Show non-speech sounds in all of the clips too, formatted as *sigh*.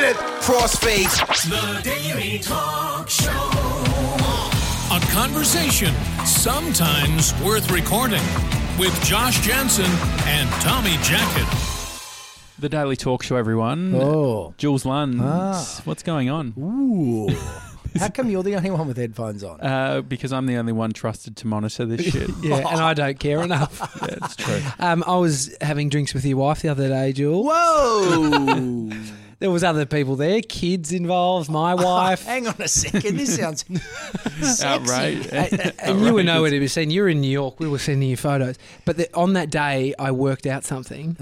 minute. Crossfade. The Daily Talk Show. A conversation sometimes worth recording with Josh Janssen and Tommy Jackett. The Daily Talk Show, everyone. Oh. Jules Lund. Ah. What's going on? Ooh. *laughs* How come you're the only one with headphones on? Uh, because I'm the only one trusted to monitor this *laughs* shit. Yeah, and I don't care enough. *laughs* yeah, it's true. Um, I was having drinks with your wife the other day, Jules. Whoa! There was other people there, kids involved, my *laughs* wife. Hang on a second. This sounds *laughs* Outrage. *laughs* and you were nowhere to be seen. You were in New York. We were sending you photos. But the, on that day, I worked out something.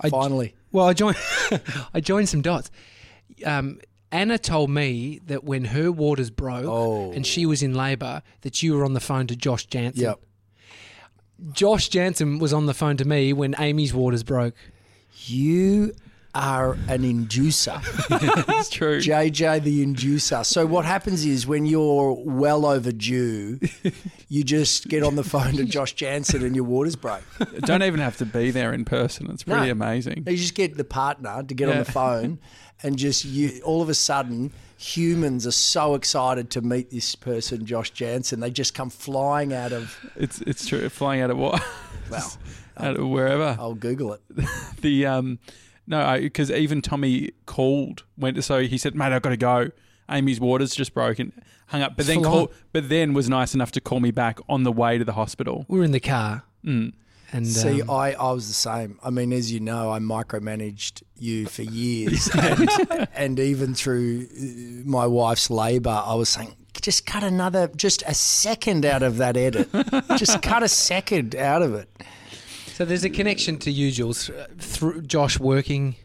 I- finally. Well, I joined. I joined some dots. Um, Anna told me that when her waters broke Oh. and she was in labour, that you were on the phone to Josh Janssen. Yep. Josh Janssen was on the phone to me when Amy's waters broke. You are an inducer. *laughs* It's true. JJ the inducer. So what happens is when you're well overdue, you just get on the phone to Josh Janssen and your waters break. Don't even have to be there in person. It's pretty No. amazing. You just get the partner to get on the phone and just you all of a sudden humans are so excited to meet this person, Josh Janssen. They just come flying out of It's it's true. Flying out of what? well, *laughs* out of wherever. I'll Google it. *laughs* The um, no, because even Tommy called. Went so he said, "Mate, I've got to go." Amy's waters just broken. Hung up, but then Full call, but then was nice enough to call me back on the way to the hospital. We were in the car. Mm. And See, um, I, I was the same. I mean, as you know, I micromanaged you for years, *laughs* and, and even through uh, my wife's labour, I was saying, just cut another, just a second out of that edit. just cut a second out of it. So there's a connection to you, Jules, uh, through Josh working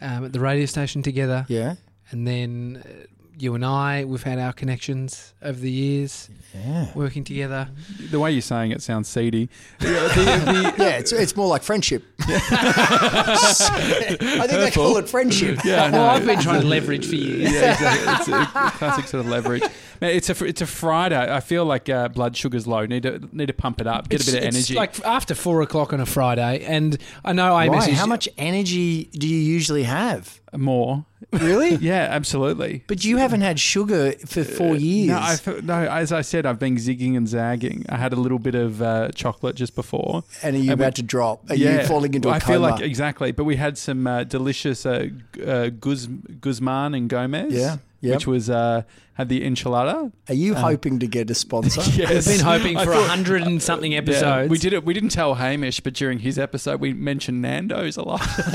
um, at the radio station together, Yeah, and then uh, you and I, we've had our connections over the years, yeah, working together. The way you're saying it sounds seedy. *laughs* Yeah, the- the- yeah. It's it's more like friendship. *laughs* I think they call it friendship. yeah, I know. Well, I've been trying to leverage for years. yeah, exactly. It's a classic sort of leverage. Man, it's a it's a Friday. I feel like uh, blood sugar's low. Need to need to pump it up. Get a bit of It's- energy. Like after four o'clock on a Friday, and I know I Why? messaged How much energy do you usually have? More. Really? *laughs* Yeah, absolutely. But you haven't had sugar for four years. Uh, No, I no. As I said, I've been zigging and zagging. I had a little bit of uh, chocolate just before. and are you And we- about to drop? Are you falling into a I coma? I feel like exactly. But we had some uh, delicious uh, uh, Guz, Guzman and Gomez. Yeah, yep. Which was uh, had the enchilada. Are you hoping to get a sponsor? *laughs* Yes. I've been hoping for a hundred and something Yeah, episodes. we did it. We didn't tell Hamish, but during his episode, we mentioned Nando's a lot. *laughs*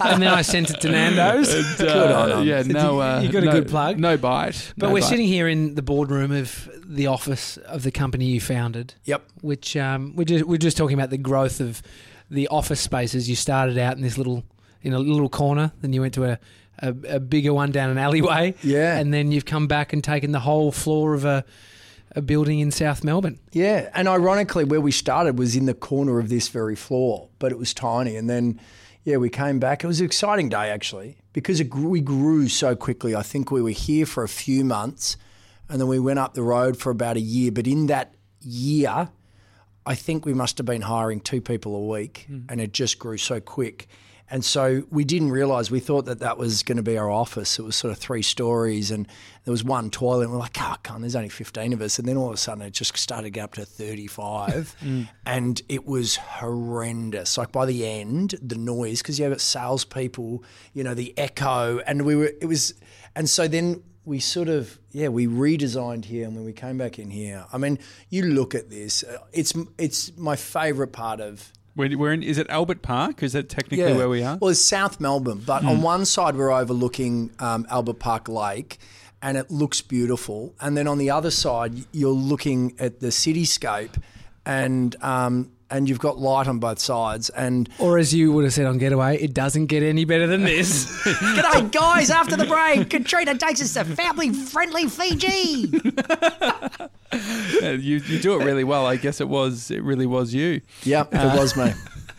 and then I sent it to Nando's. And, uh, Good on 'em. Yeah, no. Uh, You got a no- good plug? No bite. But no we're bite. sitting here in the boardroom of the office of the company you founded, Yep. which um, we're just we're just talking about the growth of the office spaces. You started out in this little in a little corner, then you went to a, a, a bigger one down an alleyway, Yeah. and then you've come back and taken the whole floor of a a building in South Melbourne. Yeah, and ironically, where we started was in the corner of this very floor, but it was tiny. And then, yeah, we came back. It was an exciting day actually because it grew, we grew so quickly. I think we were here for a few months, and then we went up the road for about a year. But in that year, I think we must have been hiring two people a week, hmm. and it just grew so quick. And so we didn't realise. We thought that that was going to be our office. It was sort of three stories, and there was one toilet. And we're like, "Oh, come on, there's only fifteen of us." And then all of a sudden, it just started to get up to thirty-five, *laughs* and it was horrendous. Like by the end, the noise because you have salespeople, you know, the echo, and we were. It was, and so then we sort of yeah we redesigned here and when we came back in here i mean you look at this uh, it's it's my favorite part of We're, we're in. Is it Albert Park? Is that technically where we are? well it's south melbourne but on one side we're overlooking um, albert park lake and it looks beautiful and then on the other side you're looking at the cityscape and um, and you've got light on both sides and Or as you would have said on Getaway, it doesn't get any better than this. *laughs* G'day, guys. After the break, Katrina takes us to family friendly Fiji. Yeah, you you do it really well. I guess it was it really was you. Yep, it was me.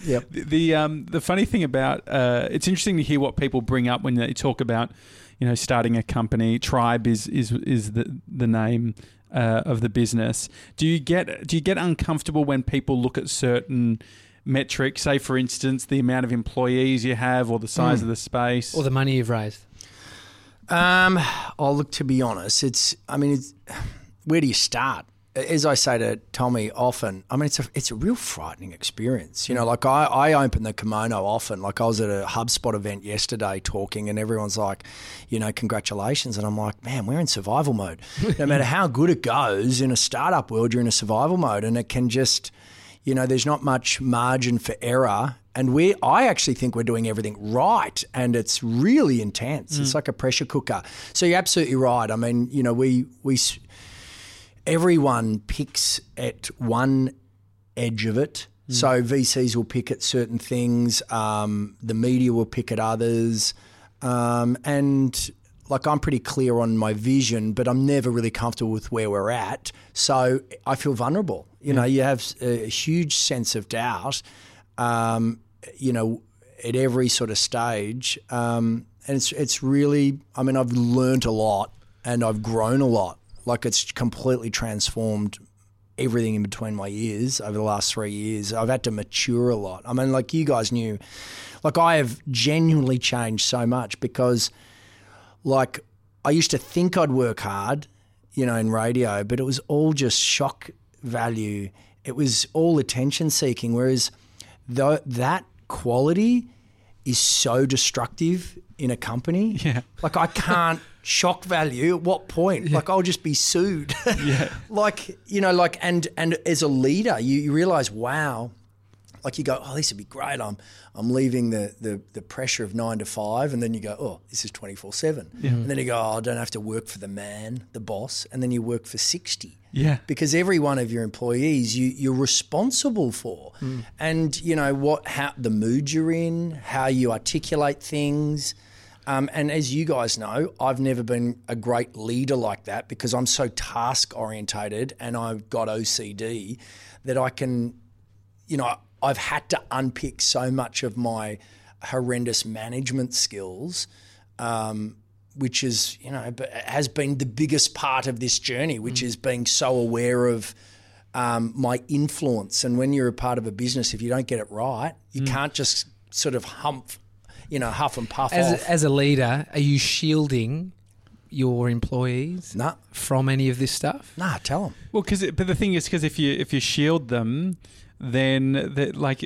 Yep. The, the um the funny thing about uh, it's interesting to hear what people bring up when they talk about you know starting a company. Tribe is is is the the name. Uh, of the business, do you get do you get uncomfortable when people look at certain metrics? Say, for instance, the amount of employees you have, or the size of the space. or the money you've raised. Um, oh, look, to be honest, it's, I mean, it's, where do you start? As I say to Tommy often, I mean, it's a, it's a real frightening experience. You know, mm. like I, I open the kimono often. Like I was at a HubSpot event yesterday talking, and everyone's like, you know, congratulations. And I'm like, man, we're in survival mode. no *laughs* matter how good it goes in a startup world, you're in a survival mode, and it can just, you know, there's not much margin for error. And we, I actually think we're doing everything right, and it's really intense. It's mm. like a pressure cooker. So you're absolutely right. I mean, you know, we we everyone picks at one edge of it. So VCs will pick at certain things, um, the media will pick at others, um, and like I'm pretty clear on my vision, but I'm never really comfortable with where we're at. So I feel vulnerable. You know, you have a huge sense of doubt. Um, you know, at every sort of stage, um, and it's it's really. I mean, I've learned a lot and I've grown a lot. Like it's completely transformed everything in between my ears over the last three years. I've had to mature a lot. I mean, like you guys knew, like I have genuinely changed so much because, like, I used to think I'd work hard, you know, in radio, but it was all just shock value. It was all attention seeking. Whereas tho- that quality is so destructive in a company. Yeah. Like I can't shock value at what point? Like I'll just be sued. *laughs* Yeah. like, you know, like and and as a leader, you, you realize, wow, like you go, oh, this would be great. I'm I'm leaving the, the the pressure of nine to five, and then you go, oh, this is twenty four seven, and then you go, oh, I don't have to work for the man, the boss, and then you work for sixty. Yeah. because every one of your employees you you're responsible for, mm. and you know what how the mood you're in, how you articulate things. Um, and as you guys know, I've never been a great leader like that because I'm so task orientated and I've got OCD that I can you know, I've had to unpick so much of my horrendous management skills, um, which is, you know, has been the biggest part of this journey, which is being so aware of um, my influence. And when you're a part of a business, if you don't get it right, you can't just sort of hump, you know, huff and puff As off. a, as a leader, are you shielding your employees nah, from any of this stuff? nah, tell them. Well, because but the thing is, because if you if you shield them, then that like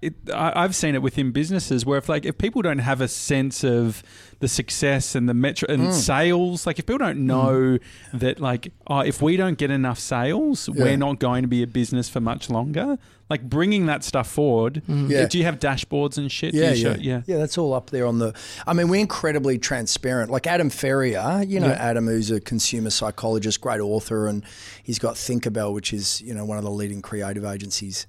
it, I, I've seen it within businesses where if like if people don't have a sense of the success and the metro and Mm. sales, like if people don't mm. know that like oh, if we don't get enough sales, Yeah. we're not going to be a business for much longer. Like bringing that stuff forward. Mm-hmm. Yeah. Do you have dashboards and shit? Yeah, yeah, yeah. yeah. That's all up there on the. I mean, we're incredibly transparent. Like Adam Ferrier, you know. Adam, who's a consumer psychologist, great author, and he's got Thinkerbell, which is you know one of the leading creative agencies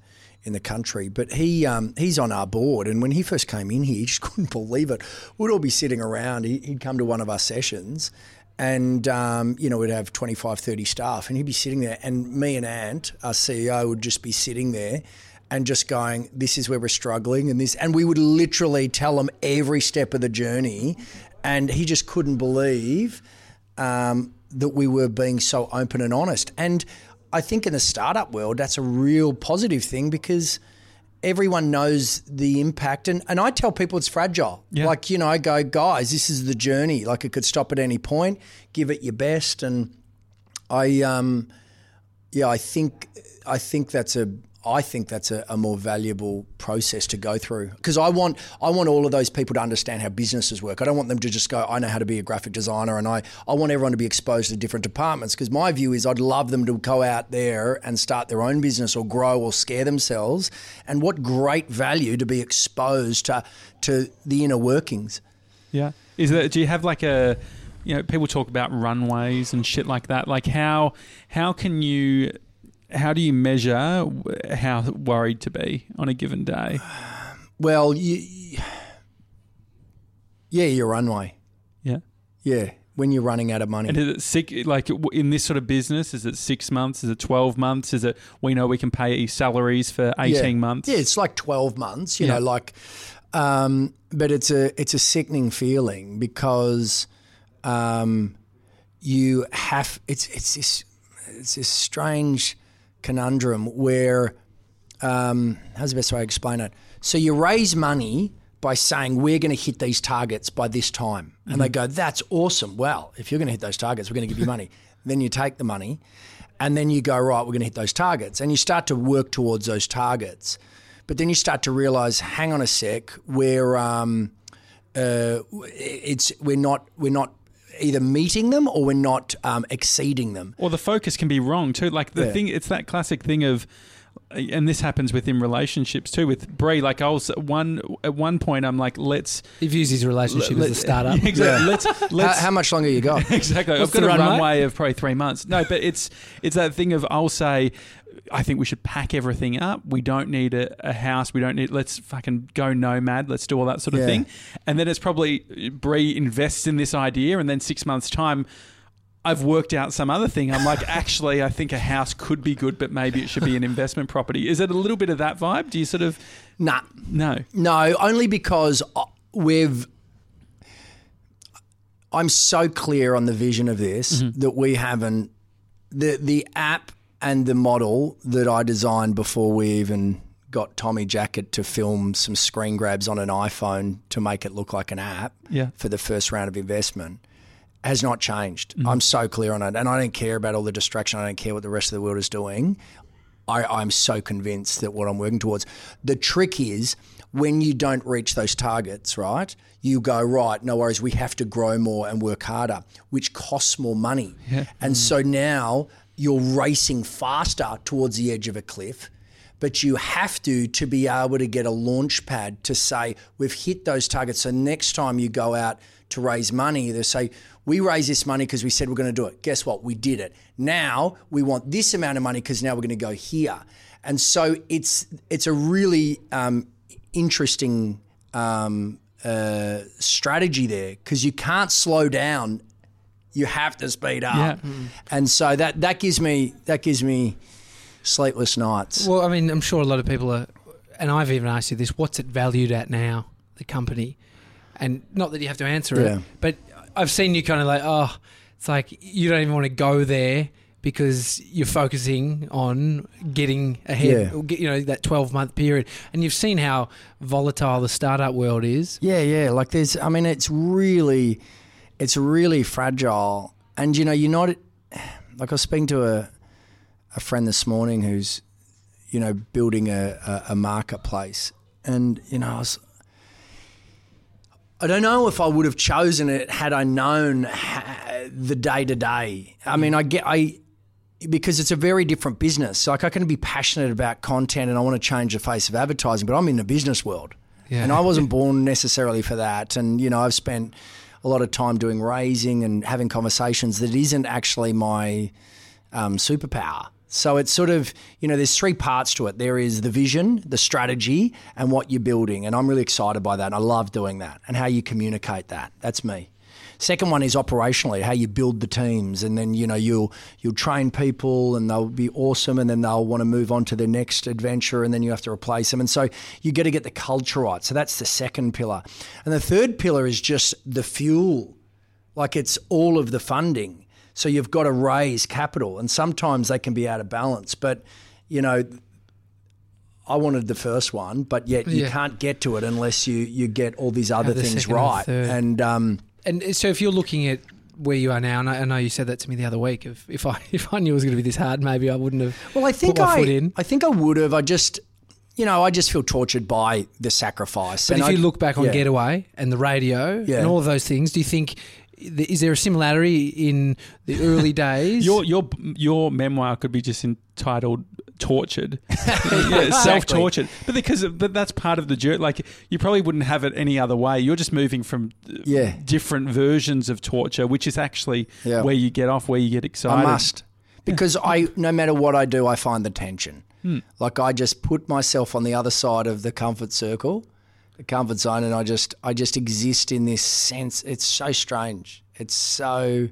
in the country. But he um, he's on our board, and when he first came in here, he just *laughs* couldn't believe it. We'd all be sitting around. He, he'd come to one of our sessions. And, um, you know, we'd have 25, 30 staff, and he'd be sitting there. And me and Ant, our CEO, would just be sitting there and just going, "This is where we're struggling," and this, and we would literally tell him every step of the journey, and he just couldn't believe um, that we were being so open and honest. And I think in the startup world, that's a real positive thing because everyone knows the impact, and and I tell people it's fragile. Yeah. Like you know, I go, guys, this is the journey. Like it could stop at any point. Give it your best, and I um yeah, I think I think that's a I think that's a, a more valuable process to go through because I want I want all of those people to understand how businesses work. I don't want them to just go, I know how to be a graphic designer, and I I want everyone to be exposed to different departments because my view is I'd love them to go out there and start their own business or grow or scare themselves. And what great value to be exposed to to the inner workings. Yeah. Is that do you have like a you know, people talk about runways and shit like that. Like how how can you how do you measure how worried to be on a given day? Well, you, yeah, your runway. Yeah. Yeah, when you're running out of money. And is it sick like in this sort of business? Is it six months? Is it twelve months? Is it we know we can pay salaries for eighteen yeah. months? Yeah, it's like twelve months. You Yeah. know, like, um, but it's a it's a sickening feeling because um, you have it's it's this it's this strange conundrum where um, how's the best way to explain it? So you raise money by saying we're going to hit these targets by this time, and they go, "That's awesome." Well, if you're going to hit those targets, we're going to give you money. *laughs* then you take the money, and then you go, "Right, we're going to hit those targets," and you start to work towards those targets. But then you start to realize, hang on a sec, we're um, uh, it's we're not we're not either meeting them or we're not um, exceeding them. Or the focus can be wrong too. Like the Yeah. thing, it's that classic thing of, and this happens within relationships too. With Brie, like I was at one at one point, I'm like, let's He views his relationship as a startup. *laughs* exactly. Let's How, let's how much longer you got? *laughs* exactly. What's I've got a runway? runway of probably three months. No, but it's it's that thing of I'll say. I think we should pack everything up. We don't need a, a house. We don't need. Let's fucking go nomad. Let's do all that sort of Yeah. thing. And then it's probably Bree invests in this idea, and then six months time, I've worked out some other thing. I'm like, actually, I think a house could be good, but maybe it should be an investment property. Is it a little bit of that vibe? Do you sort of nah, no? no, only because we've. I'm so clear on the vision of this mm-hmm. that we haven't the the app and the model that I designed before we even got Tommy Jackett to film some screen grabs on an iPhone to make it look like an app Yeah. for the first round of investment has not changed. Mm-hmm. I'm so clear on it. And I don't care about all the distraction. I don't care what the rest of the world is doing. I, I'm so convinced that what I'm working towards. The trick is when you don't reach those targets, right? You go, right, no worries, we have to grow more and work harder, which costs more money. And mm. so now you're racing faster towards the edge of a cliff but you have to to be able to get a launch pad to say we've hit those targets. So next time you go out to raise money, they say we raise this money because we said we're going to do it. Guess what? We did it. Now we want this amount of money because now we're going to go here. And so it's it's a really um, interesting um, uh, strategy there because you can't slow down. You have to speed up. Yeah. And so that that gives me that gives me sleepless nights. Well, I mean, I'm sure a lot of people are, and I've even asked you this: what's it valued at now, the company? And not that you have to answer Yeah. it, but I've seen you kind of like, oh, it's like you don't even want to go there because you're focusing on getting ahead, Yeah. you know, that 12 month period. And you've seen how volatile the startup world is. Yeah, yeah. Like there's, I mean, it's really, it's really fragile. And you know, you're not. Like I was speaking to a, a friend this morning who's, you know, building a, a, a marketplace, and you know, I was. I don't know if I would have chosen it had I known the day to day. I mean, I get I because it's a very different business. Like I can be passionate about content and I want to change the face of advertising, but I'm in the business world. Yeah. And I wasn't *laughs* born necessarily for that. And, you know, I've spent a lot of time doing raising and having conversations that isn't actually my um, superpower. So it's sort of, you know, there's three parts to it. There is the vision, the strategy, and what you're building. And I'm really excited by that. I love doing that and how you communicate that. That's me. Second one is operationally, how you build the teams, and then you know you'll you'll train people, and they'll be awesome, and then they'll want to move on to their next adventure, and then you have to replace them, and so you got to get the culture right. So that's the second pillar, and the third pillar is just the fuel, like it's all of the funding. So you've got to raise capital, and sometimes they can be out of balance, but you know. I wanted the first one, but yet you Yeah. can't get to it unless you, you get all these other the things right. And um, And so, if you're looking at where you are now, and I, I know you said that to me the other week, if, if I *laughs* if I knew it was going to be this hard, maybe I wouldn't have. Well, I think put my I, foot in. I think I would have. I just, you know, I just feel tortured by the sacrifice. But And if I- you look back on yeah. Getaway and the radio Yeah. and all of those things, do you think is there a similarity in the early *laughs* days? Your your your memoir could be just entitled "Tortured," *laughs* yeah, self-tortured. But because but that's part of the journey. Like you probably wouldn't have it any other way. You're just moving from uh, Yeah. different versions of torture, which is actually Yeah. where you get off, where you get excited. I must *laughs* because I, no matter what I do, I find the tension. Hmm. Like I just put myself on the other side of the comfort circle, comfort zone, and I just, I just exist in this sense. It's so strange. It's so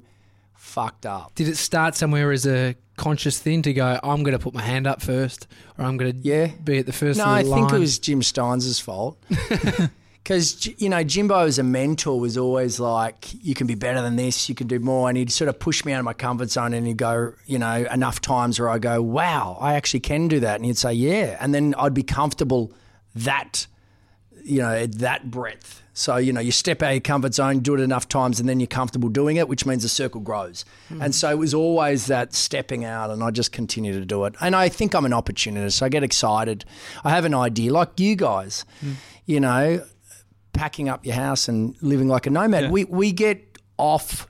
fucked up. Did it start somewhere as a conscious thing to go? I'm going to put my hand up first, or I'm going to Yeah. be at the first. No, I the think it was Jim Stynes' fault. *laughs* Because, you know, Jimbo as a mentor was always like, you can be better than this, you can do more. And he'd sort of push me out of my comfort zone and he'd go, you know, enough times where I go, wow, I actually can do that. And he'd say, yeah. And then I'd be comfortable that, you know, at that breadth. So, you know, you step out of your comfort zone, do it enough times, and then you're comfortable doing it, which means the circle grows. Hmm. And so it was always that stepping out, and I just continue to do it. And I think I'm an opportunist. I get excited. I have an idea, like you guys, hmm. you know, packing up your house and living like a nomad. Yeah. We, we get off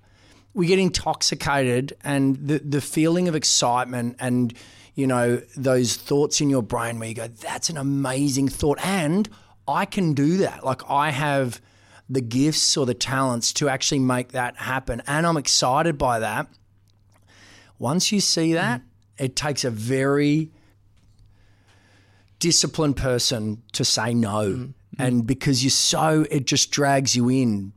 we get intoxicated and the the feeling of excitement and you know those thoughts in your brain where you go that's an amazing thought and I can do that. Like I have the gifts or the talents to actually make that happen and I'm excited by that. Once you see that it takes a very disciplined person to say no. And because you're so it just drags you in.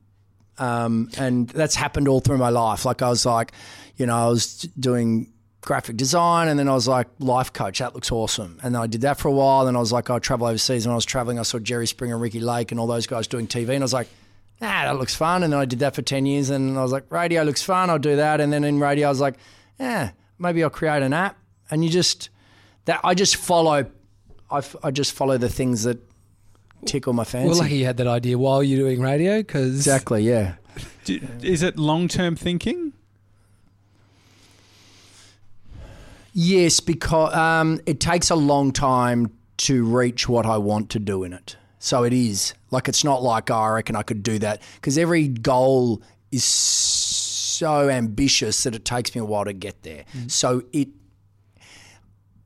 Um, and that's happened all through my life. Like I was like, you know, I was doing graphic design, and then I was like, life coach. That looks awesome. And then I did that for a while. Then I was like, I travel overseas. And when I was traveling, I saw Jerry Springer, and Ricki Lake, and all those guys doing TV, and I was like. Ah, that looks fun. And then I did that for 10 years and I was like, radio looks fun. I'll do that. And then in radio, I was like, yeah, maybe I'll create an app. And you just, that I just follow, I, f- I just follow the things that tickle my fancy. Well, lucky you had that idea while you're doing radio because exactly, yeah. Do, is it long term thinking? Yes, because um, it takes a long time to reach what I want to do in it. So it is like it's not like oh, I reckon I could do that because every goal is so ambitious that it takes me a while to get there. So it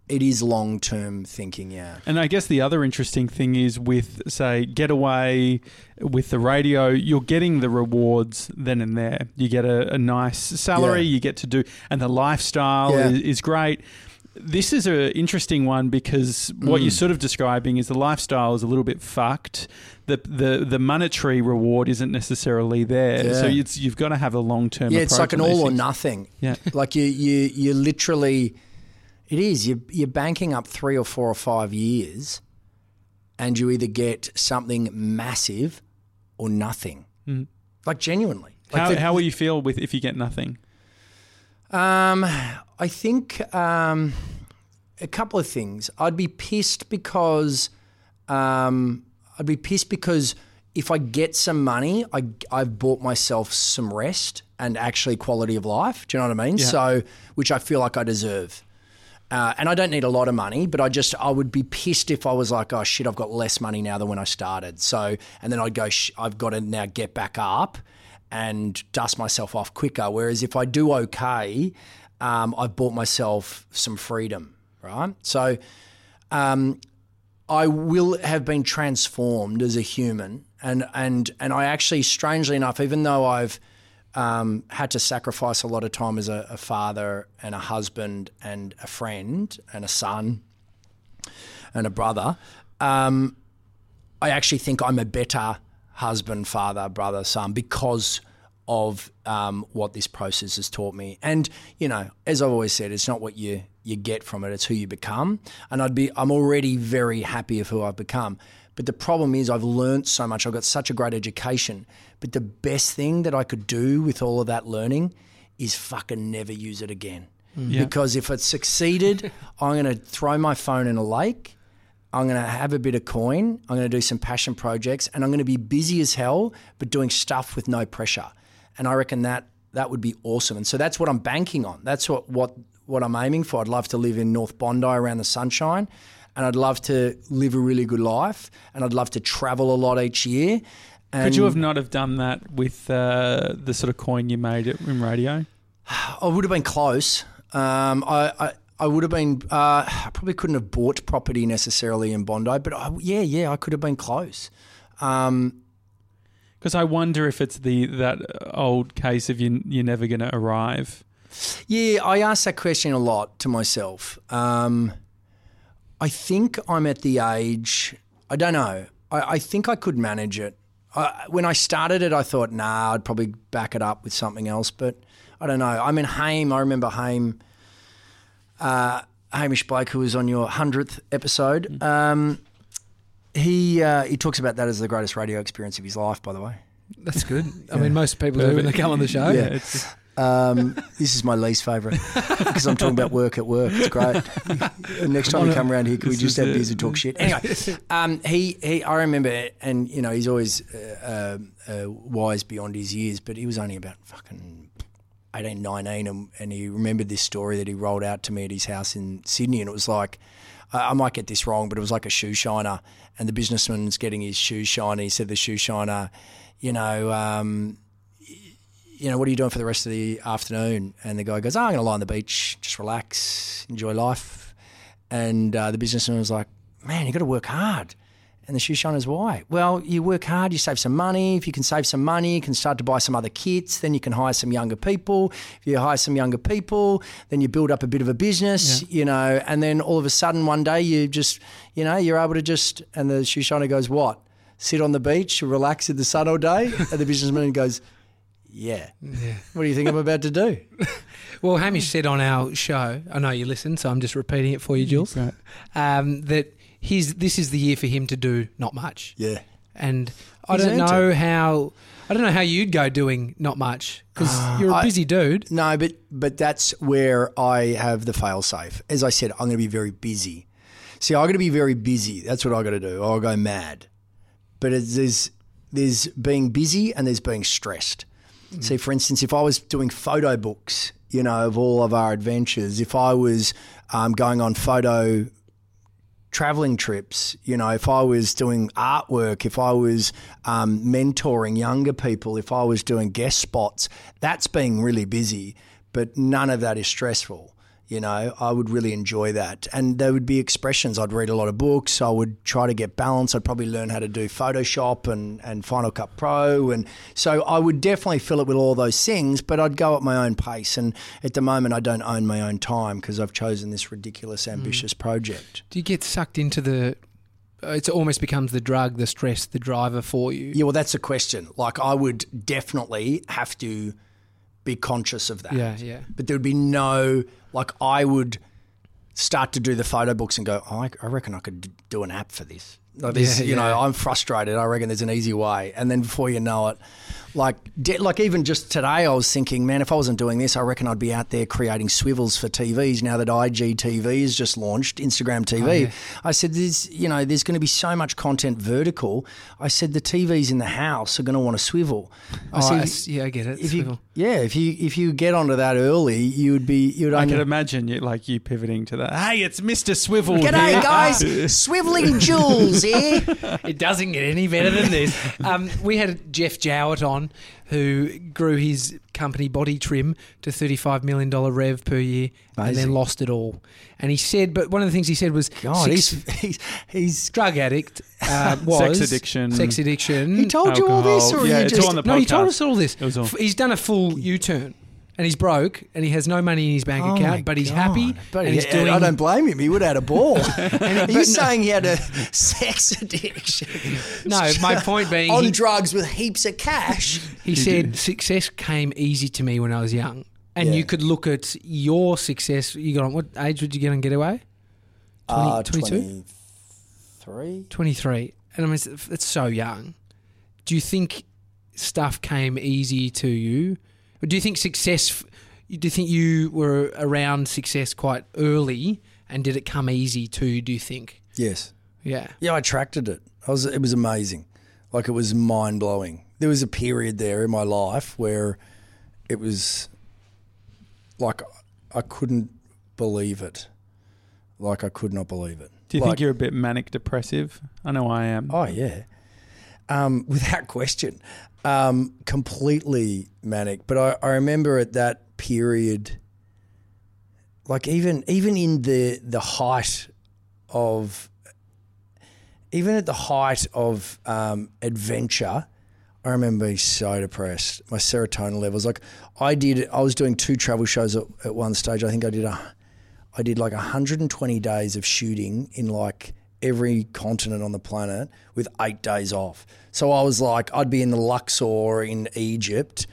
it is long term thinking. Yeah. And I guess the other interesting thing is with, say, Getaway, with the radio, you're getting the rewards then and there. You get a, a nice salary, Yeah. you get to do, and the lifestyle Yeah. is, is great. This is an interesting one because what Mm. you're sort of describing is the lifestyle is a little bit fucked. The the, the monetary reward isn't necessarily there, so Yeah. it's, you've got to have a long term. Yeah, it's like an all or nothing. Yeah. like you you you literally it is you you're banking up 3 or 4 or 5 years and you either get something massive or nothing. Like genuinely. Like How, the- how will you feel with if you get nothing? um I think um a couple of things. I'd be pissed because um I'd be pissed because if I get some money, I, I've bought myself some rest and actually quality of life. Do you know what I mean? Yeah. So, which I feel like I deserve. Uh, and I don't need a lot of money, but I just I would be pissed if I was like, oh shit, I've got less money now than when I started. So, and then I'd go, I've got to now get back up and dust myself off quicker. Whereas if I do okay, um, I've bought myself some freedom, right? So, um, I will have been transformed as a human, and and and I actually, strangely enough, even though I've um, had to sacrifice a lot of time as a, a father and a husband and a friend and a son and a brother, um, I actually think I'm a better husband, father, brother, son because of um, what this process has taught me. And you know, as I've always said, it's not what you you get from it; it's who you become. And I'd be I'm already very happy of who I've become. But the problem is, I've learned so much. I've got such a great education. But the best thing that I could do with all of that learning is fucking never use it again. Mm. Yeah. Because if it succeeded, *laughs* I'm going to throw my phone in a lake. I'm going to have a bit of coin. I'm going to do some passion projects, and I'm going to be busy as hell, but doing stuff with no pressure. And I reckon that that would be awesome. And so that's what I'm banking on. That's what what what I'm aiming for. I'd love to live in North Bondi around the sunshine, and I'd love to live a really good life, and I'd love to travel a lot each year. And Could you have not have done that with uh, the sort of coin you made in radio? I would have been close. Um, I, I I would have been. Uh, I probably couldn't have bought property necessarily in Bondi, but I, yeah, yeah, I could have been close. Um, Because I wonder if it's the that old case of you you're never going to arrive. yeah, I ask that question a lot to myself. Um, I think I'm at the age. I don't know. I, I think I could manage it. I, when I started it, I thought, nah, I'd probably back it up with something else. But I don't know. I mean, Haim. I remember Haim. Uh, Hamish Blake, who was on your hundredth episode. Um, he uh, he talks about that as the greatest radio experience of his life. By the way, That's good. *laughs* I mean, most people do when they come on the show. Yeah, it's Um, this is my least favourite because I'm talking about work at work. It's great. Next time you come around here, can we just have beers and talk shit? Anyway, um, he, he, I remember, and you know, he's always uh, uh, uh, wise beyond his years, but he was only about fucking 18, 19, and, and he remembered this story that he rolled out to me at his house in Sydney, and it was like, I might get this wrong, but it was like a shoe shiner, and the businessman's getting his shoes shine. He said the shoe shiner, you know, um, you know, what are you doing for the rest of the afternoon? And the guy goes, oh, I'm going to lie on the beach, just relax, enjoy life. And uh, the businessman was like, man, you've got to work hard. And the shoe shiner's why? Well, you work hard, you save some money. If you can save some money, you can start to buy some other kits. Then you can hire some younger people. If you hire some younger people, then you build up a bit of a business, you know. And then all of a sudden, one day, you just, you know, you're able to just. And the shoe shiner goes, what? Sit on the beach, relax in the sun all day? *laughs* And the businessman goes, yeah. What do you think I'm about to do? *laughs* Well, Hamish said on our show, I know you listened, so I'm just repeating it for you, Jules, Right. um, that his, this is the year for him to do not much. Yeah. And I He's don't know how. I don't know how you'd go doing not much because you're a busy dude. No, but but that's where I have the fail safe. As I said, I'm going to be very busy. See, I'm going to be very busy. That's what I got to do. I'll go mad. But it's, there's there's being busy and there's being stressed. See, for instance, if I was doing photo books, you know, of all of our adventures, if I was um, going on photo traveling trips, you know, if I was doing artwork, if I was um, mentoring younger people, if I was doing guest spots, that's being really busy, but none of that is stressful. You know, I would really enjoy that. And there would be expressions. I'd read a lot of books. I would try to get balance. I'd probably learn how to do Photoshop and, and Final Cut Pro. And so I would definitely fill it with all those things, but I'd go at my own pace. And at the moment, I don't own my own time because I've chosen this ridiculous, hmm. ambitious project. Do you get sucked into the? It almost becomes the drug, the stress, the driver for you. Yeah, well, that's a question. Like, I would definitely have to be conscious of that. Yeah, yeah. But there would be no, like, I would start to do the photo books and go, oh, I, I reckon I could do an app for this. Like this, Yeah, you know. I'm frustrated. I reckon there's an easy way. And then before you know it, like, de- like even just today, I was thinking, man, if I wasn't doing this, I reckon I'd be out there creating swivels for TVs. Now that IGTV has just launched, Instagram TV, oh, I said, there's, you know, there's going to be so much content vertical. I said the TVs in the house are going to want to swivel. I Oh, said, I s- yeah, I get it. if you, Swivel. yeah, if you if you get onto that early, you would be you would I only could imagine you like you pivoting to that. Hey, it's Mister Swivel. G'day, here." guys. *laughs* Swiveling Jules *laughs* it doesn't get any better than this. Um, we had Jeff Jowett on, who grew his company Body Trim to $35 million rev per year and then lost it all. And he said, but one of the things he said was, God, six- he's, he's, he's drug addict uh, *laughs* was Sex addiction. Sex addiction. he told you all this, or Yeah, you just all on the no, he told us all this. All- He's done a full U-turn. And he's broke, and he has no money in his bank Oh account, but he's God. happy, But and he's he- doing. I don't blame him. He would have had a ball. *laughs* Are He's saying he had a *laughs* sex addiction. No, my *laughs* point being, on he- drugs with heaps of cash. He said success came easy to me when I was young. And Yeah. you could look at your success. You got on what age would you get on Getaway? Uh, 22? 23? 23. And I mean, it's, it's so young. Do you think stuff came easy to you? Or do you think success, do you think you were around success quite early and did it come easy to you, do you think? Yes. Yeah. Yeah, I attracted it. I was, it was amazing. Like it was mind blowing. There was a period there in my life where it was like I couldn't believe it. Like I could not believe it. Do you Like- think you're a bit manic depressive? I know I am. Oh yeah, um, *laughs* without question, um, completely manic. But I, I remember at that period, like even even in the the height of, even at the height of um, adventure, I remember being so depressed. My serotonin levels, like I did, I was doing two travel shows at, at one stage. I think I did a, I did like 120 days of shooting in like every continent on the planet with eight days off. So I was like, I'd be in the Luxor in Egypt.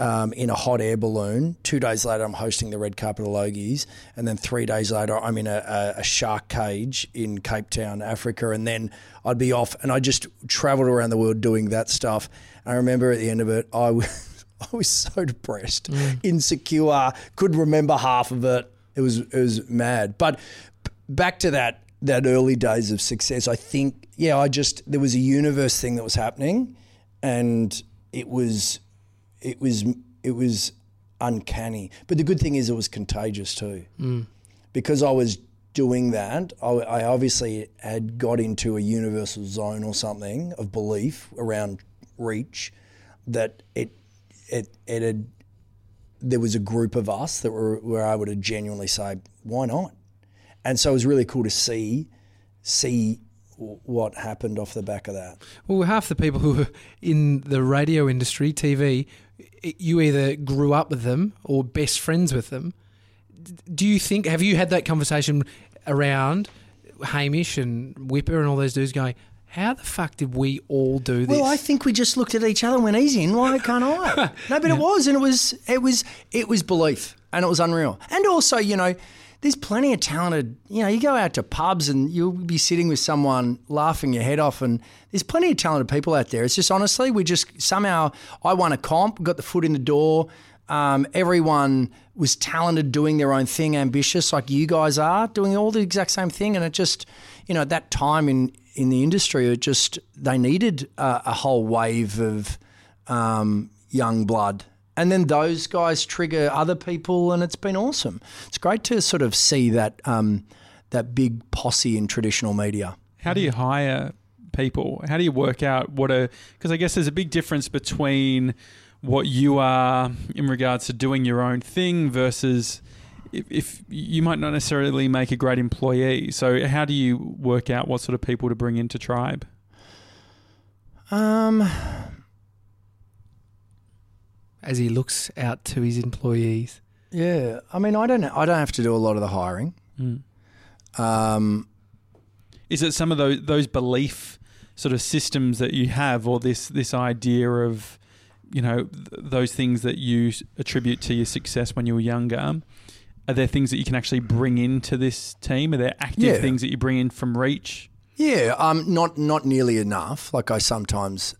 Um, in a hot air balloon. Two days later, I'm hosting the red carpet of Logies, and then three days later, I'm in a, a, shark cage in Cape Town, Africa, and then I'd be off, and I just travelled around the world doing that stuff. I remember at the end of it, I was, *laughs* I was so depressed, insecure, couldn't remember half of it. It was it was mad. But back to that that early days of success, I think yeah, I just there was a universe thing that was happening, and it was it was it was uncanny. But the good thing is it was contagious too, mm. because I was doing that. I, I obviously had got into a universal zone or something of belief around reach that it it it had there was a group of us that were, were able to genuinely say why not, and so it was really cool to see see what happened off the back of that. Well, half the people who are in the radio industry, TV, you either grew up with them or best friends with them. Do you think, have you had that conversation around Hamish and Whipper and all those dudes going, how the fuck did we all do this? Well, I think we just looked at each other and went easy, and why can't I? *laughs* no, but it was, and it was, it was, it was belief, and it was unreal. And also, you know, there's plenty of talented. You know, you go out to pubs and you'll be sitting with someone laughing your head off, and there's plenty of talented people out there. It's just honestly, we just somehow I won a comp, got the foot in the door. Um, everyone was talented, doing their own thing, ambitious, like you guys are, doing all the exact same thing, and it just, you know, at that time in in the industry, it just they needed a, a whole wave of um, young blood, and then those guys trigger other people, and it's been awesome. It's great to sort of see that um, that big posse in traditional media. How do you hire people? How do you work out what a? Because I guess there's a big difference between what you are in regards to doing your own thing versus if, if you might not necessarily make a great employee. So how do you work out what sort of people to bring into Tribe? Um, As he looks out to his employees. yeah, I mean, I don't I don't have to do a lot of the hiring. Um, Is it some of those those belief sort of systems that you have, or this this idea of you know th- those things that you attribute to your success when you were younger? Are there things that you can actually bring into this team? Are there active Yeah. things that you bring in from Reach? Yeah, um, not not nearly enough. Like I sometimes,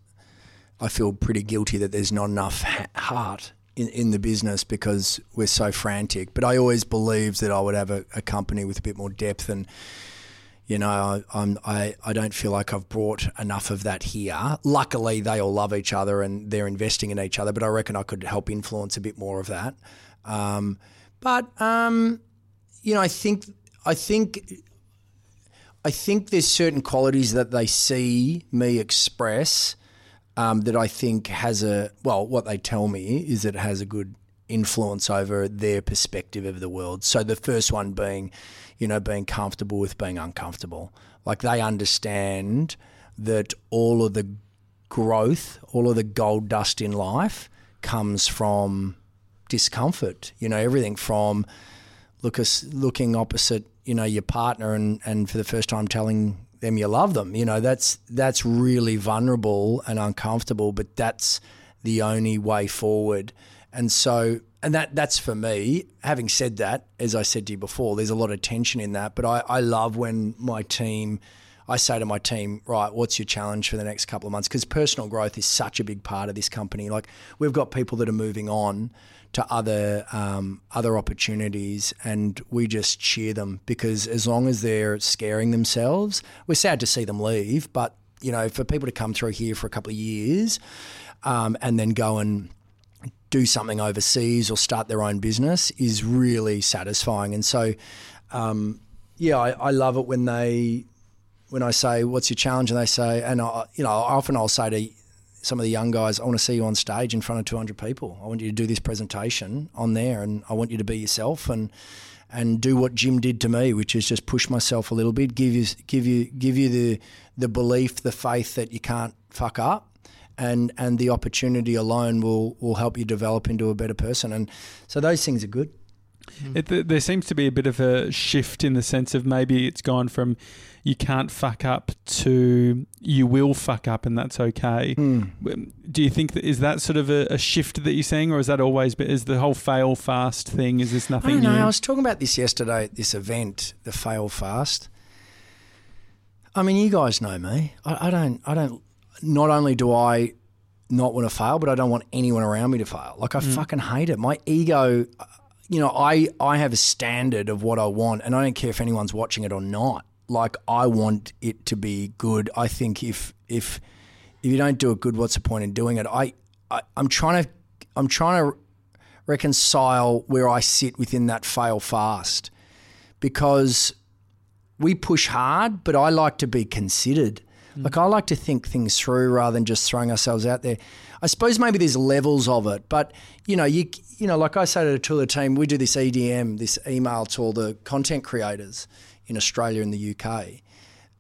I feel pretty guilty that there's not enough ha- heart in, in the business because we're so frantic. But I always believed that I would have a, a company with a bit more depth, and you know, I, I'm I I don't feel like I've brought enough of that here. Luckily, they all love each other and they're investing in each other. But I reckon I could help influence a bit more of that. Um, but um, you know, I think I think I think there's certain qualities that they see me express um, that I think has a well, what they tell me is it has a good influence over their perspective of the world. So the first one being, you know, being comfortable with being uncomfortable. Like they understand that all of the growth, all of the gold dust in life comes from discomfort. You know, everything from look looking opposite, you know, your partner and, and for the first time telling them you love them. You know, that's that's really vulnerable and uncomfortable, but that's the only way forward. And so and that that's for me. Having said that, as I said to you before, there's a lot of tension in that. But I, I love when my team I say to my team, right, what's your challenge for the next couple of months? Because personal growth is such a big part of this company. Like we've got people that are moving on to other um, other opportunities, and we just cheer them because as long as they're scaring themselves, we're sad to see them leave. But you know, for people to come through here for a couple of years um, and then go and do something overseas or start their own business is really satisfying. And so, um, yeah, I, I love it when they when I say, "What's your challenge?" and they say, and I, you know, often I'll say to some of the young guys, "I want to see you on stage in front of 200 people. I want you to do this presentation on there, and I want you to be yourself and and do what Jim did to me, which is just push myself a little bit, give you give you give you the the belief, the faith that you can't fuck up." And, and the opportunity alone will, will help you develop into a better person. And so those things are good. It, there seems to be a bit of a shift in the sense of maybe it's gone from you can't fuck up to you will fuck up and that's okay. Um, Do you think that is that sort of a, a shift that you're seeing, or is that always? But is the whole fail fast thing? Is this I nothing don't know. new? I was talking about this yesterday at this event, the Fail Fast. I mean, you guys know me. I, I don't. I don't. Not only do I not want to fail, but I don't want anyone around me to fail. Like I fucking hate it. My ego, uh, you know, I I have a standard of what I want, and I don't care if anyone's watching it or not. Like I want it to be good. I think if if if you don't do it good, what's the point in doing it? I, I I'm trying to I'm trying to reconcile where I sit within that fail fast because we push hard, but I like to be considered. Mm. Like I like to think things through rather than just throwing ourselves out there. I suppose maybe there's levels of it, but you know, you you know, like I say to the Tula team, we do this EDM, this email to all the content creators in Australia and the UK.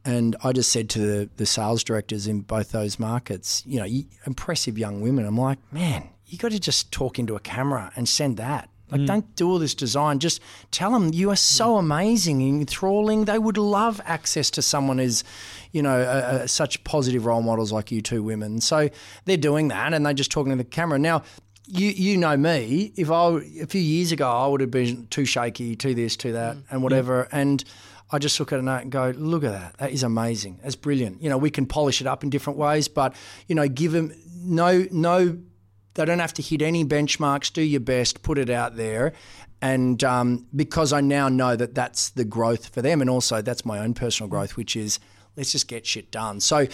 And I just said to the, the sales directors in both those markets, you know, impressive young women. I'm like, man, you got to just talk into a camera and send that. Like, don't do all this design. Just tell them you are so amazing and enthralling. They would love access to someone as, you know, uh, such positive role models like you two women. So they're doing that and they're just talking to the camera. Now, you you know me. If I a few years ago, I would have been too shaky, too this, too that, and whatever. And I just look at it and go, look at that. That is amazing. That's brilliant. You know, we can polish it up in different ways, but you know, give them no no. They don't have to hit any benchmarks. Do your best. Put it out there. And um, because I now know that that's the growth for them, and also that's my own personal growth, which is let's just get shit done. So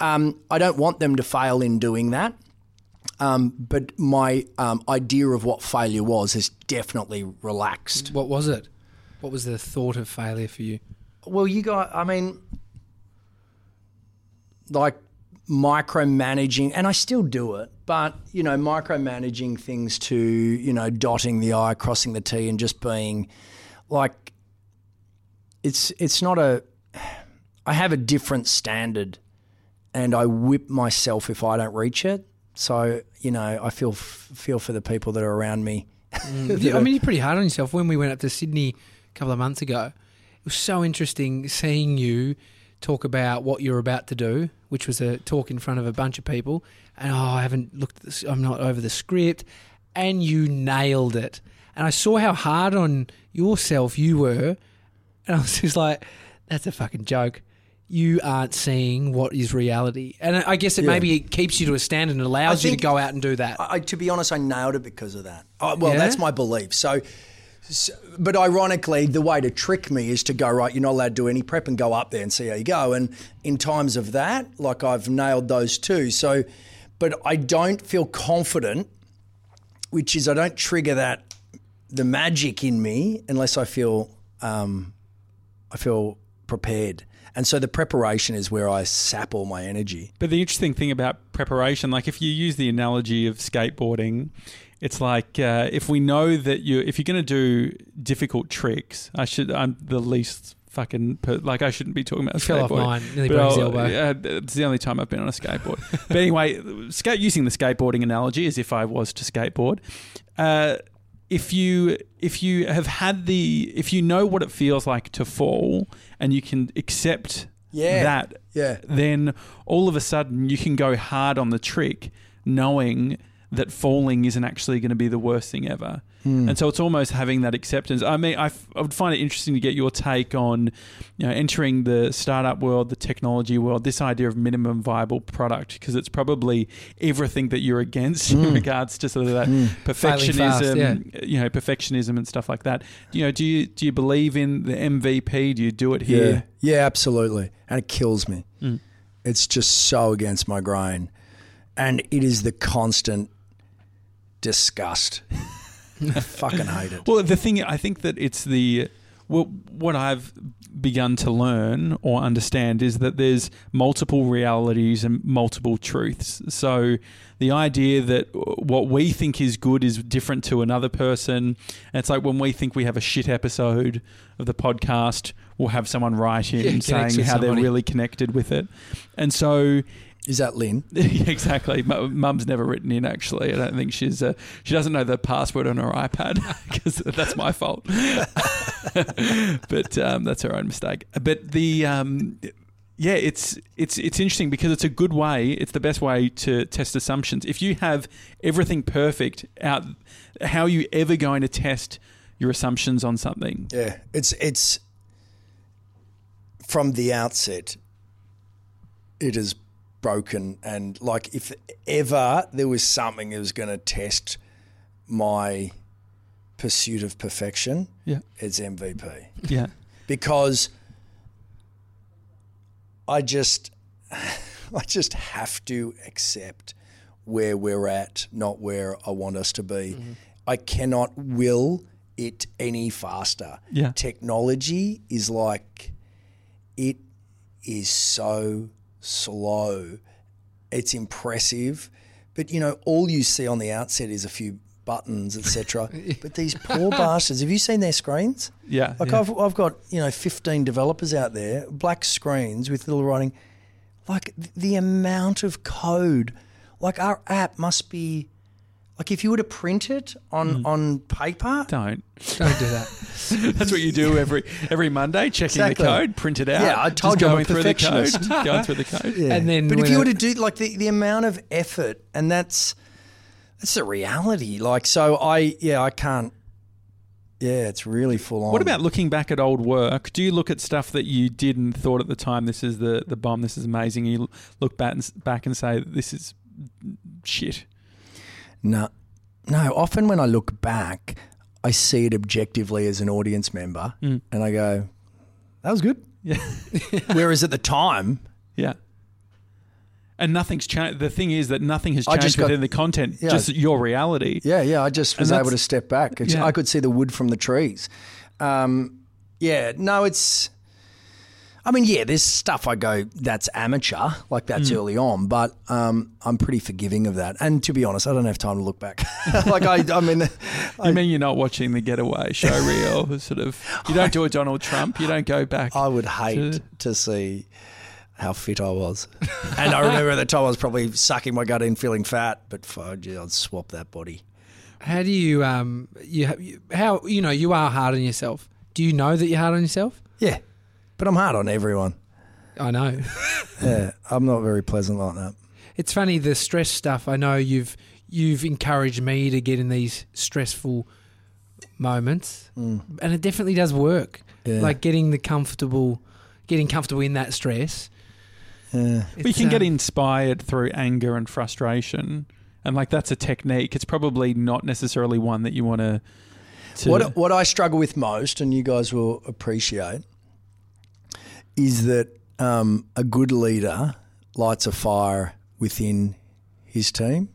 um, I don't want them to fail in doing that. Um, but my um, idea of what failure was has definitely relaxed. What was it? What was the thought of failure for you? Well, you got, I mean, like micromanaging, and I still do it, but, you know, micromanaging things to, you know, dotting the I, crossing the T, and just being like, it's, it's not a, I have a different standard and I whip myself if I don't reach it. So, you know, I feel, feel for the people that are around me. Mm. *laughs* Yeah, I mean, you're pretty hard on yourself. When we went up to Sydney a couple of months ago, it was so interesting seeing you talk about what you're about to do, which was a talk in front of a bunch of people. And oh, I haven't looked. This, I'm not over the script, and you nailed it. And I saw how hard on yourself you were, and I was *laughs* just like, "That's a fucking joke." You aren't seeing what is reality, and I guess it Yeah. maybe it keeps you to a standard and allows you to go out and do that. I, I- to be honest, I nailed it because of that. I, well, Yeah? that's my belief. So, so, but ironically, the way to trick me is to go right. You're not allowed to do any prep and go up there and see how you go. And in times of that, like I've nailed those too. So, but I don't feel confident, which is I don't trigger that the magic in me unless I feel um, I feel prepared. And so the preparation is where I sap all my energy. But the interesting thing about preparation, like if you use the analogy of skateboarding, it's like uh, if we know that you, if you're going to do difficult tricks, I should, I'm the least fucking, per, like I shouldn't be talking about You fell off mine, nearly But broke his elbow. yeah, it's the only time I've been on a skateboard. *laughs* but anyway, skate, using the skateboarding analogy as if I was to skateboard. Uh, if you if you have had the if you know what it feels like to fall and you can accept Yeah. that Yeah. then all of a sudden you can go hard on the trick knowing that falling isn't actually going to be the worst thing ever. Hmm. And so it's almost having that acceptance. I mean, I, f- I would find it interesting to get your take on, you know, entering the startup world, the technology world, this idea of minimum viable product, because it's probably everything that you're against *laughs* in hmm. regards to sort of that hmm. perfectionism, fast, you know, perfectionism and stuff like that. You know, do you do you believe in the MVP? Do you do it here? Yeah, yeah, absolutely. And it kills me. It's just so against my grain. And it is the constant disgust. I *laughs* fucking hate it. Well, the thing I think that it's the well, what I've begun to learn or understand is that there's multiple realities and multiple truths. So the idea that what we think is good is different to another person. And it's like when we think we have a shit episode of the podcast, we'll have someone write in Yeah, saying how they're really connected with it. And so Is that Lynn? *laughs* exactly. Mum's never written in. Actually, I don't think she's. Uh, she doesn't know the password on her iPad *laughs* because that's my fault. *laughs* but um, that's her own mistake. But the um, yeah, it's it's it's interesting because it's a good way. It's the best way to test assumptions. If you have everything perfect out, how are you ever going to test your assumptions on something? Yeah. It's it's from the outset, it has broken. And like, if ever there was something that was going to test my pursuit of perfection, Yeah. it's MVP Yeah. because I just *laughs* I just have to accept where we're at, not where I want us to be. Mm-hmm. I cannot will it any faster. Yeah. Technology is like it is so slow. It's impressive, but you know, all you see on the outset is a few buttons, etc. *laughs* but these poor bastards, have you seen their screens? Yeah. Like yeah. I've, I've got you know 15 developers out there, black screens with little writing. Like the amount of code, like our app must be, like if you were to print it on mm. on paper, Don't. Don't do that. *laughs* That's what you do every every Monday, checking Exactly. the code, print it out. Yeah, I told Just you I'm a *laughs* going through the code, perfectionist. going through the code. And then But if you were to do like the, the amount of effort, and that's that's the reality. Like so, I yeah, I can't. Yeah, it's really full on. What about looking back at old work? Do you look at stuff that you did and thought at the time, this is the, the bomb, this is amazing, and you look back and, back and say, this is shit? No, no. Often when I look back, I see it objectively as an audience member, and I go, "That was good." Yeah. *laughs* Whereas at the time, Yeah. And nothing's changed. The thing is that nothing has changed got- within the content, Yeah. just your reality. yeah, yeah, I just was able to step back. Yeah. I could see the wood from the trees. Um, yeah, no, it's. I mean, yeah, there's stuff I go that's amateur, like that's early on, but um, I'm pretty forgiving of that. And to be honest, I don't have time to look back. *laughs* like I, I mean, *laughs* You mean you're not watching the Getaway show reel? *laughs* sort of. You don't do a Donald Trump. You don't go back. I would hate to- to see how fit I was. and I remember at the time I was probably sucking my gut in, feeling fat, but fudge, I'd swap that body. How do you um you how you know you are hard on yourself? Do you know that you're hard on yourself? Yeah, but I'm hard on everyone. I know. *laughs* Yeah, I'm not very pleasant like that. It's funny the stress stuff. I know you've you've encouraged me to get in these stressful moments, and it definitely does work. Yeah. Like getting the comfortable, getting comfortable in that stress. Yeah. But you It's, can get um, inspired through anger and frustration, and like that's a technique. It's probably not necessarily one that you want to. What what I struggle with most, and you guys will appreciate, is that um, a good leader lights a fire within his team.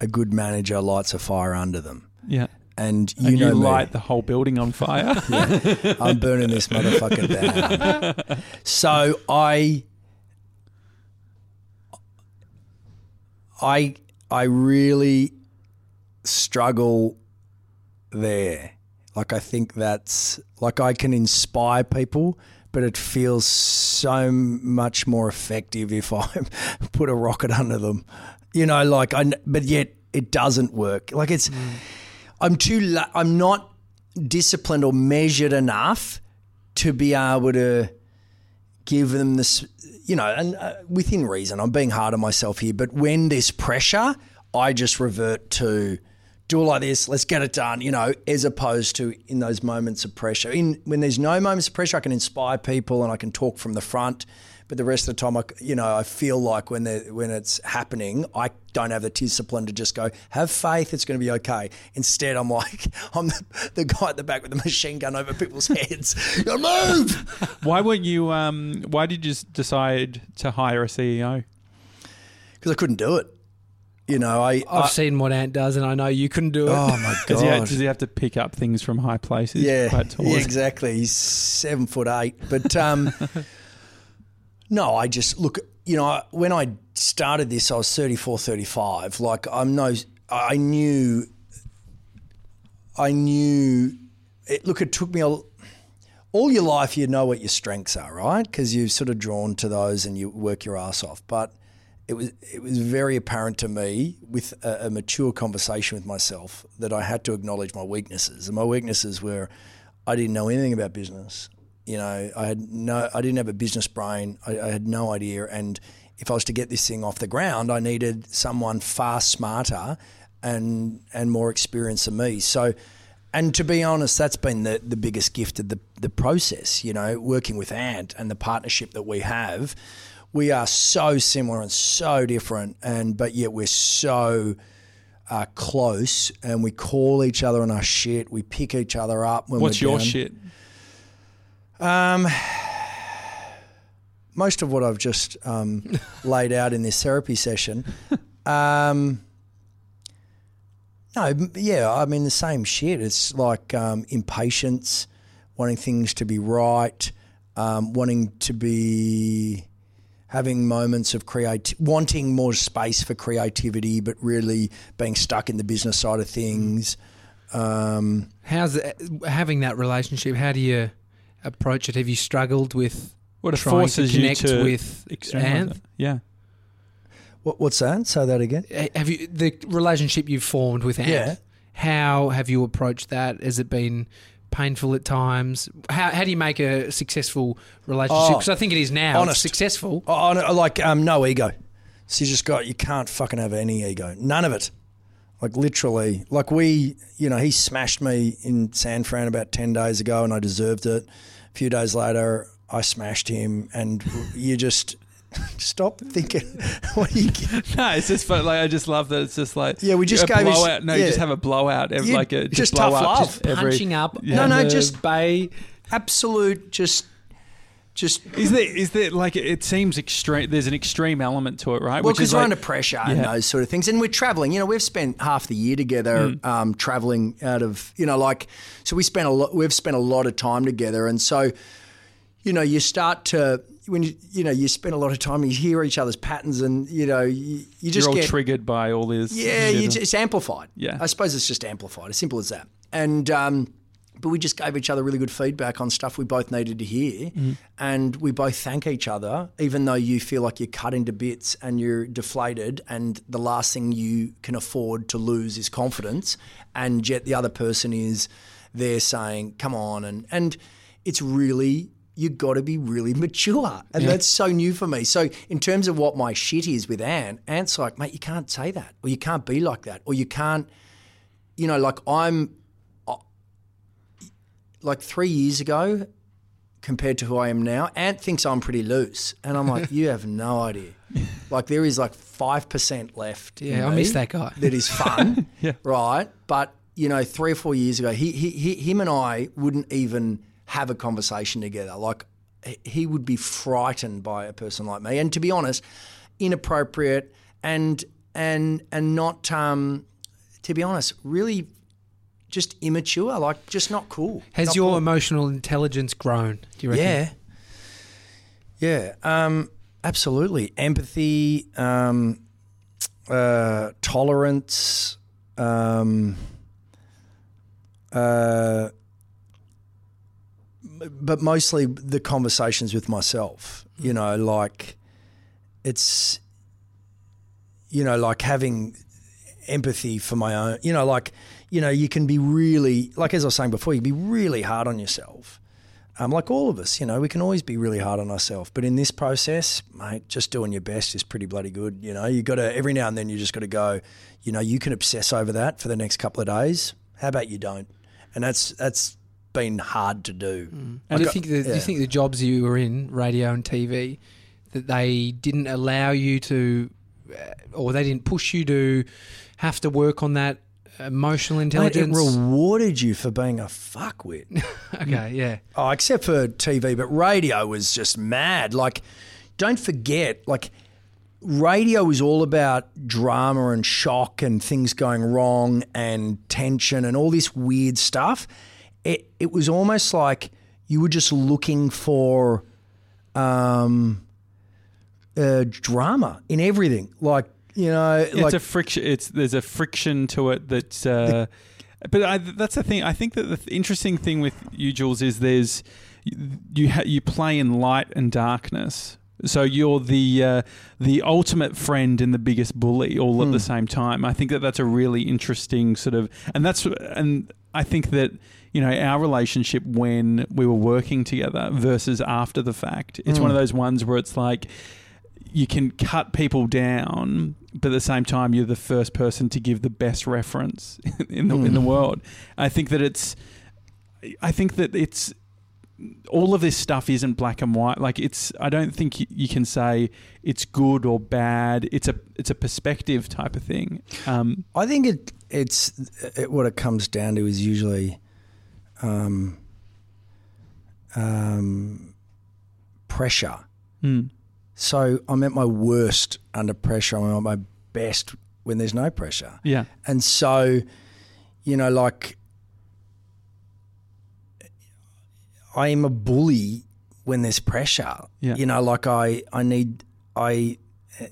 A good manager lights a fire under them, Yeah, and you and know you me. light the whole building on fire. *laughs* I'm burning this motherfucker down. So I, I, I really struggle there. Like I think that's like I can inspire people, but it feels so much more effective if *laughs* I put a rocket under them. You know, like I. But yet it doesn't work. Like it's. I'm too. I'm not disciplined or measured enough to be able to give them this, you know, and uh, within reason. I'm being hard on myself here, but when there's pressure, I just revert to do it like this. Let's get it done, you know, as opposed to in those moments of pressure. In when there's no moments of pressure, I can inspire people and I can talk from the front. But the rest of the time, I, you know, I feel like when when it's happening, I don't have the discipline to just go, have faith, it's going to be okay. Instead, I'm like, *laughs* I'm the, the guy at the back with the machine gun over people's heads. *laughs* Move. *laughs* why weren't you? Um, why did you decide to hire a CEO? because I couldn't do it. You know, I, I've I seen what Ant does, and I know you couldn't do it. oh my *laughs* Does he, god, does he have to pick up things from high places? yeah, quite tall. yeah, exactly. He's seven foot eight, but um, *laughs* no, I just look. You know, when I started this, I was 34, 35. Like I'm no, I knew, I knew. It, look, it took me a. All your life, you know what your strengths are, right? Because you've sort of drawn to those and you work your ass off. But it was it was very apparent to me with a, a mature conversation with myself that I had to acknowledge my weaknesses. And my weaknesses were I didn't know anything about business. You know, I had no I didn't have a business brain. I, I had no idea. And if I was to get this thing off the ground, I needed someone far smarter and and more experienced than me. So and to be honest, that's been the, the biggest gift of the, the process, you know, working with Ant and the partnership that we have. We are so similar and so different, and but yet we're so uh, close, and we call each other on our shit. We pick each other up when What's we're your down. shit? Um, most of what I've just um, *laughs* laid out in this therapy session. Um, no, yeah, I mean the same shit. It's like um, impatience, wanting things to be right, um, wanting to be having moments of create, wanting more space for creativity, but really being stuck in the business side of things. Um, How's it, having that relationship? How do you approach it? Have you struggled with What it trying to forces you connect to with externalize Anth? it. Yeah. what, what's that? Say that again. Uh, Have you the relationship you've formed with Anth? Yeah. How have you approached that? Has it been painful at times? How, how do you make a successful relationship? Oh, Because I think it is now. honest. Successful. Oh, like um, no ego. So you just got you can't fucking have any ego. None of it. Like literally, like we, you know, he smashed me in San Fran about ten days ago, and I deserved it. A few days later, I smashed him, and you just *laughs* stop thinking. *laughs* what are you? *laughs* No, it's just fun. Like I just love that. It's just like Yeah, we just a gave us- blowout. No, you just have a blowout. Every, You- like a, just, just blow tough up, love. just every- Punching up. Yeah. No, no, just- bay. Absolute, just, just. Is there is there like it seems extreme? There's an extreme element to it, right? Well, because we're like, under pressure and those sort of things, and we're traveling. You know, we've spent half the year together, Mm. um, traveling out of you know, like so we spent a lot. We've spent a lot of time together, and so you know, you start to when you you know you spend a lot of time, you hear each other's patterns, and you know, you, you just you're all get triggered by all this. yeah, you, it's amplified. Yeah. I suppose it's just amplified. As simple as that. And um, but we just gave each other really good feedback on stuff we both needed to hear, Mm-hmm. and we both thank each other, even though you feel like you're cut into bits and you're deflated, and the last thing you can afford to lose is confidence, and yet the other person is there saying, "Come on," and and it's really you got to be really mature. And that's so new for me. So, in terms of what my shit is with Ant, Ant's like, mate, you can't say that, or you can't be like that, or you can't, you know, like I'm, uh, like three years ago compared to who I am now, Ant thinks I'm pretty loose. And I'm like, you have no idea. *laughs* Like, there is like 5% left. Yeah, I miss that guy. That is fun, *laughs* Yeah. right? But, you know, three or four years ago, he, he, he, him and I wouldn't even have a conversation together. Like, he- would be frightened by a person like me. And to be honest, inappropriate and, and, and not, um, to be honest, really just immature, like just not cool. Has Not your cool. emotional intelligence grown? Do you reckon? Yeah. Yeah. Um, absolutely. Empathy, um, uh, tolerance, um, uh, but mostly the conversations with myself. You know, like it's, you know, like having empathy for my own. You know, like you know, you can be really like as I was saying before, you can be really hard on yourself. Um, like all of us, you know, we can always be really hard on ourselves. But in this process, mate, just doing your best is pretty bloody good. You know, you got to every now and then you just got to go. You know, you can obsess over that for the next couple of days. How about you don't? And that's that's been hard to do. And I do you think the, do you think the jobs you were in, radio and TV, that they didn't allow you to, uh, or they didn't push you to have to work on that emotional Mate, it intelligence? rewarded you for being a fuckwit. *laughs* okay, yeah. Oh, except for TV, but radio was just mad. Like, don't forget, like, radio was all about drama and shock and things going wrong and tension and all this weird stuff. It it was almost like you were just looking for um, uh, drama in everything. Like, you know, it's like a friction. It's there's a friction to it that's. Uh, but I, that's the thing. I think that the th- interesting thing with you, Jules, is there's you ha- you play in light and darkness. So you're the uh, the ultimate friend and the biggest bully all at the same time. I think that that's a really interesting sort of, and that's and I think that you know our relationship when we were working together versus after the fact. It's one of those ones where it's like you can cut people down, but at the same time, you're the first person to give the best reference *laughs* in the in the world. I think that it's, I think that it's all of this stuff isn't black and white. Like it's, I don't think you, you can say it's good or bad. It's a it's a perspective type of thing. Um, I think it it's it, what it comes down to is usually um, um, pressure. mm, So I'm at my worst under pressure. I'm at my best when there's no pressure. yeah, And so, you know, like I am a bully when there's pressure. Yeah. You know, like I I need I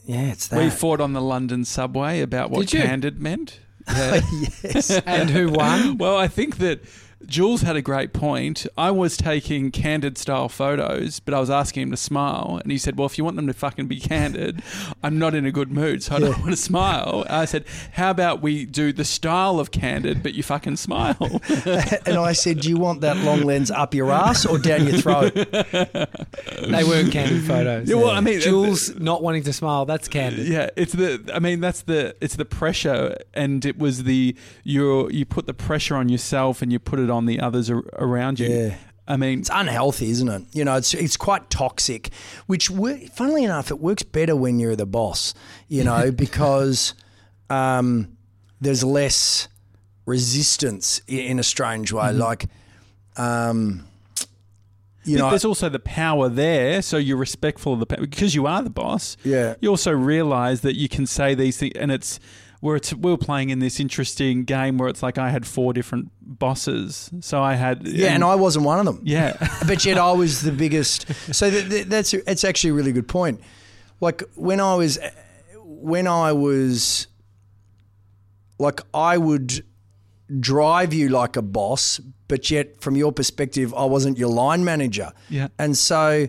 yeah, it's that. we fought on the London subway about what candid meant. *laughs* yes. *laughs* And who won? Well, I think that Jules had a great point. I was taking candid style photos, but I was asking him to smile, and he said, "Well, if you want them to fucking be candid, I'm not in a good mood, so I don't want to smile." I said, "How about we do the style of candid, but you fucking smile?" *laughs* and I said, Do you want that long lens up your ass or down your throat? *laughs* They weren't candid photos. Yeah, well, I mean, Jules not wanting to smile, that's candid. yeah, it's the. I mean, that's the. It's the pressure, and it was the you. You put the pressure on yourself, and you put it on the others ar- around you. Yeah. I mean, It's unhealthy, isn't it? You know, it's it's quite toxic. Which, funnily enough, it works better when you're the boss. You know, *laughs* because um, there's less resistance in a strange way. Like, um, you But know, there's also the power there, so you're respectful of the power because you are the boss. Yeah. You also realise that you can say these things, and it's where it's we were playing in this interesting game where it's like I had four different bosses, so I had yeah, and I wasn't one of them. yeah *laughs* but yet I was the biggest. So th- th- that's it's actually a really good point. Like when I was when I was like I would drive you like a boss, but yet from your perspective, I wasn't your line manager. Yeah. and so.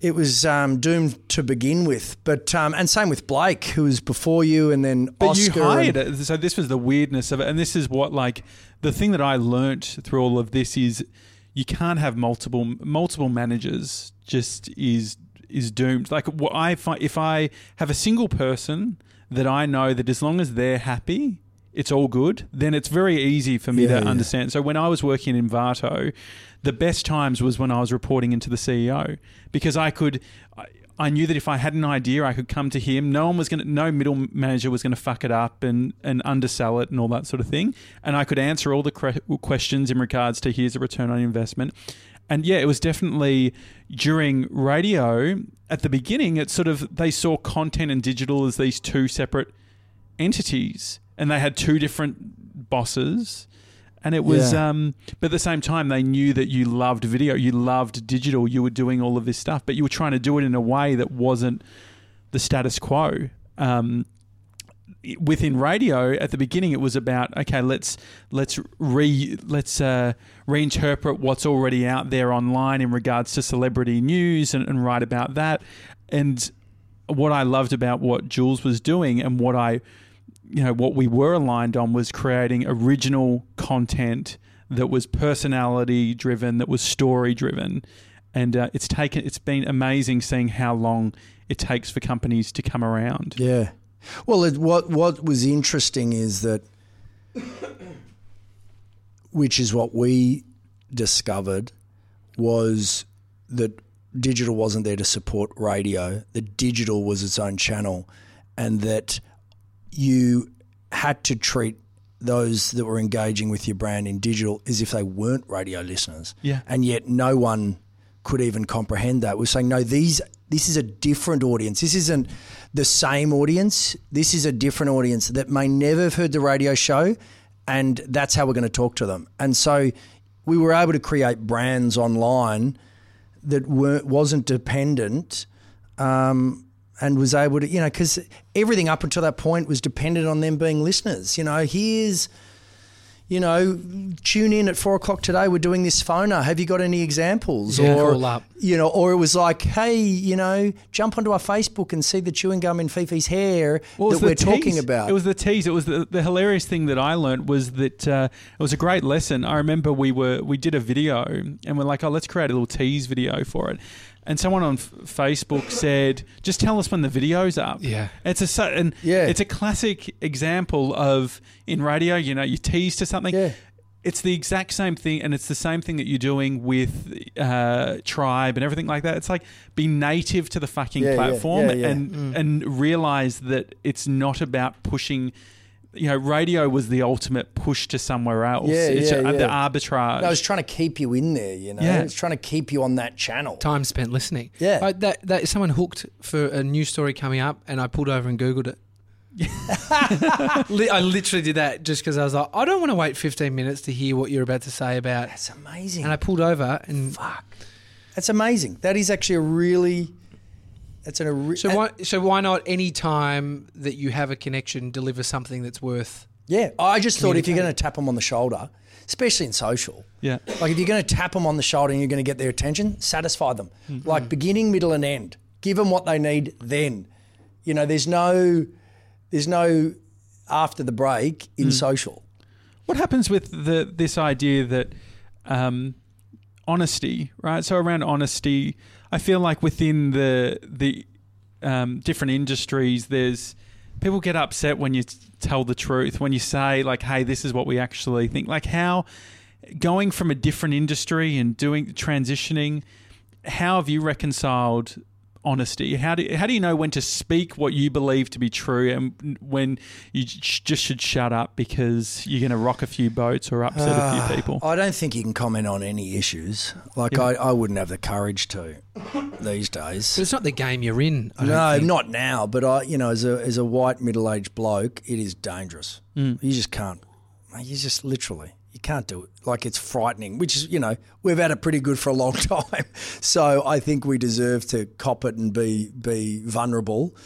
It was um, doomed to begin with, but um, and same with Blake, who was before you, and then But Oscar. you hired and- it. So this was the weirdness of it. And this is what like the thing that I learnt through all of this is you can't have multiple multiple managers just is is doomed. Like what I find if I have a single person that I know that as long as they're happy, it's all good, then it's very easy for me Yeah, to yeah. understand. So when I was working in Vato, the best times was when I was reporting into the CEO because I could. I, I knew that if I had an idea, I could come to him. No one was going to, no middle manager was going to fuck it up and, and undersell it and all that sort of thing. And I could answer all the cre- questions in regards to here's a return on investment. And yeah, it was definitely during radio at the beginning, it's sort of, they saw content and digital as these two separate entities and they had two different bosses. And it was, Yeah. um, but at the same time, they knew that you loved video, you loved digital, you were doing all of this stuff, but you were trying to do it in a way that wasn't the status quo. Um, within radio, at the beginning, it was about okay, let's let's re let's uh, reinterpret what's already out there online in regards to celebrity news and, and write about that. And what I loved about what Jules was doing and what I you know what we were aligned on was creating original content that was personality driven that was story driven and uh, it's taken it's been amazing seeing how long it takes for companies to come around Yeah. Well, it, what what was interesting is that, which is what we discovered, was that digital wasn't there to support radio. That digital was its own channel, and that you had to treat those that were engaging with your brand in digital as if they weren't radio listeners. Yeah. And yet no one could even comprehend that. We're saying, no, these this is a different audience. This isn't the same audience. This is a different audience that may never have heard the radio show, and that's how we're going to talk to them. And so we were able to create brands online that weren't wasn't dependent um, and was able to you know because everything up until that point was dependent on them being listeners. You know, here's you know, tune in at four o'clock today. We're doing this phoner. Have you got any examples? Yeah, or call up. you know, or it was like, hey, you know, jump onto our Facebook and see the chewing gum in Fifi's hair Well, that we're the talking about. It was the tease. It was the, the hilarious thing that I learned was that uh, it was a great lesson. I remember we were we did a video and we're like, oh, let's create a little tease video for it. And someone on F- Facebook said, "Just tell us when the video's up." Yeah. it's a su- and Yeah. it's a classic example of in radio. You know, you tease to something. Yeah. it's the exact same thing, and it's the same thing that you're doing with uh, Tribe and everything like that. It's like be native to the fucking Yeah, yeah, platform yeah, yeah. and and realize that it's not about pushing. You know, radio was the ultimate push to somewhere else. Yeah, it's yeah, uh, the yeah. arbitrage. I was trying to keep you in there, you know. Yeah. It's trying to keep you on that channel. Time spent listening. Yeah. I, that that someone hooked for a news story coming up, and I pulled over and googled it. *laughs* I literally did that just because I was like, I don't want to wait 15 minutes to hear what you're about to say about. That's amazing. And I pulled over, and Fuck. That's amazing. That is actually a really. That's an. a re- so why so why not any time that you have a connection deliver something that's worth? Yeah, I just thought if you're going to tap them on the shoulder, especially in social, yeah. like if you're going to tap them on the shoulder and you're going to get their attention, satisfy them. Mm-hmm. Like beginning, middle, and end. Give them what they need. Then, you know, there's no, there's no after the break in Mm. social. What happens with the this idea that um, honesty, right? So around honesty, I feel like within the the um, different industries, there's people get upset when you tell the truth, when you say like, "Hey, this is what we actually think." Like how going from a different industry and doing transitioning, how have you reconciled? Honesty. How do how do you know when to speak what you believe to be true and when you j- just should shut up because you're going to rock a few boats or upset a Ah, few people? I don't think you can comment on any issues. Like Yeah. I, I wouldn't have the courage to these days. But it's not the game you're in. I No, not now. But I, you know, as a as a white middle aged bloke, it is dangerous. Mm. You just can't. You just literally you can't do it. Like it's frightening. Which is, you know, we've had it pretty good for a long *laughs* time. So I think we deserve to cop it and be be vulnerable.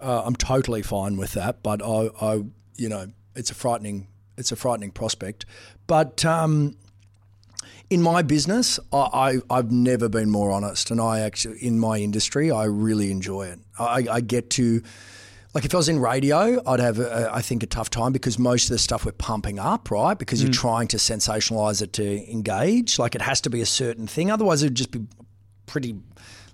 Uh, I'm totally fine with that. But I, I, you know, it's a frightening it's a frightening prospect. But um, in my business, I, I, I've never been more honest, and I actually in my industry, I really enjoy it. I, I get to, like, if I was in radio, I'd have, a, I think, a tough time because most of the stuff we're pumping up, right? Because you're trying to sensationalize it to engage. Like, it has to be a certain thing, otherwise, it'd just be pretty,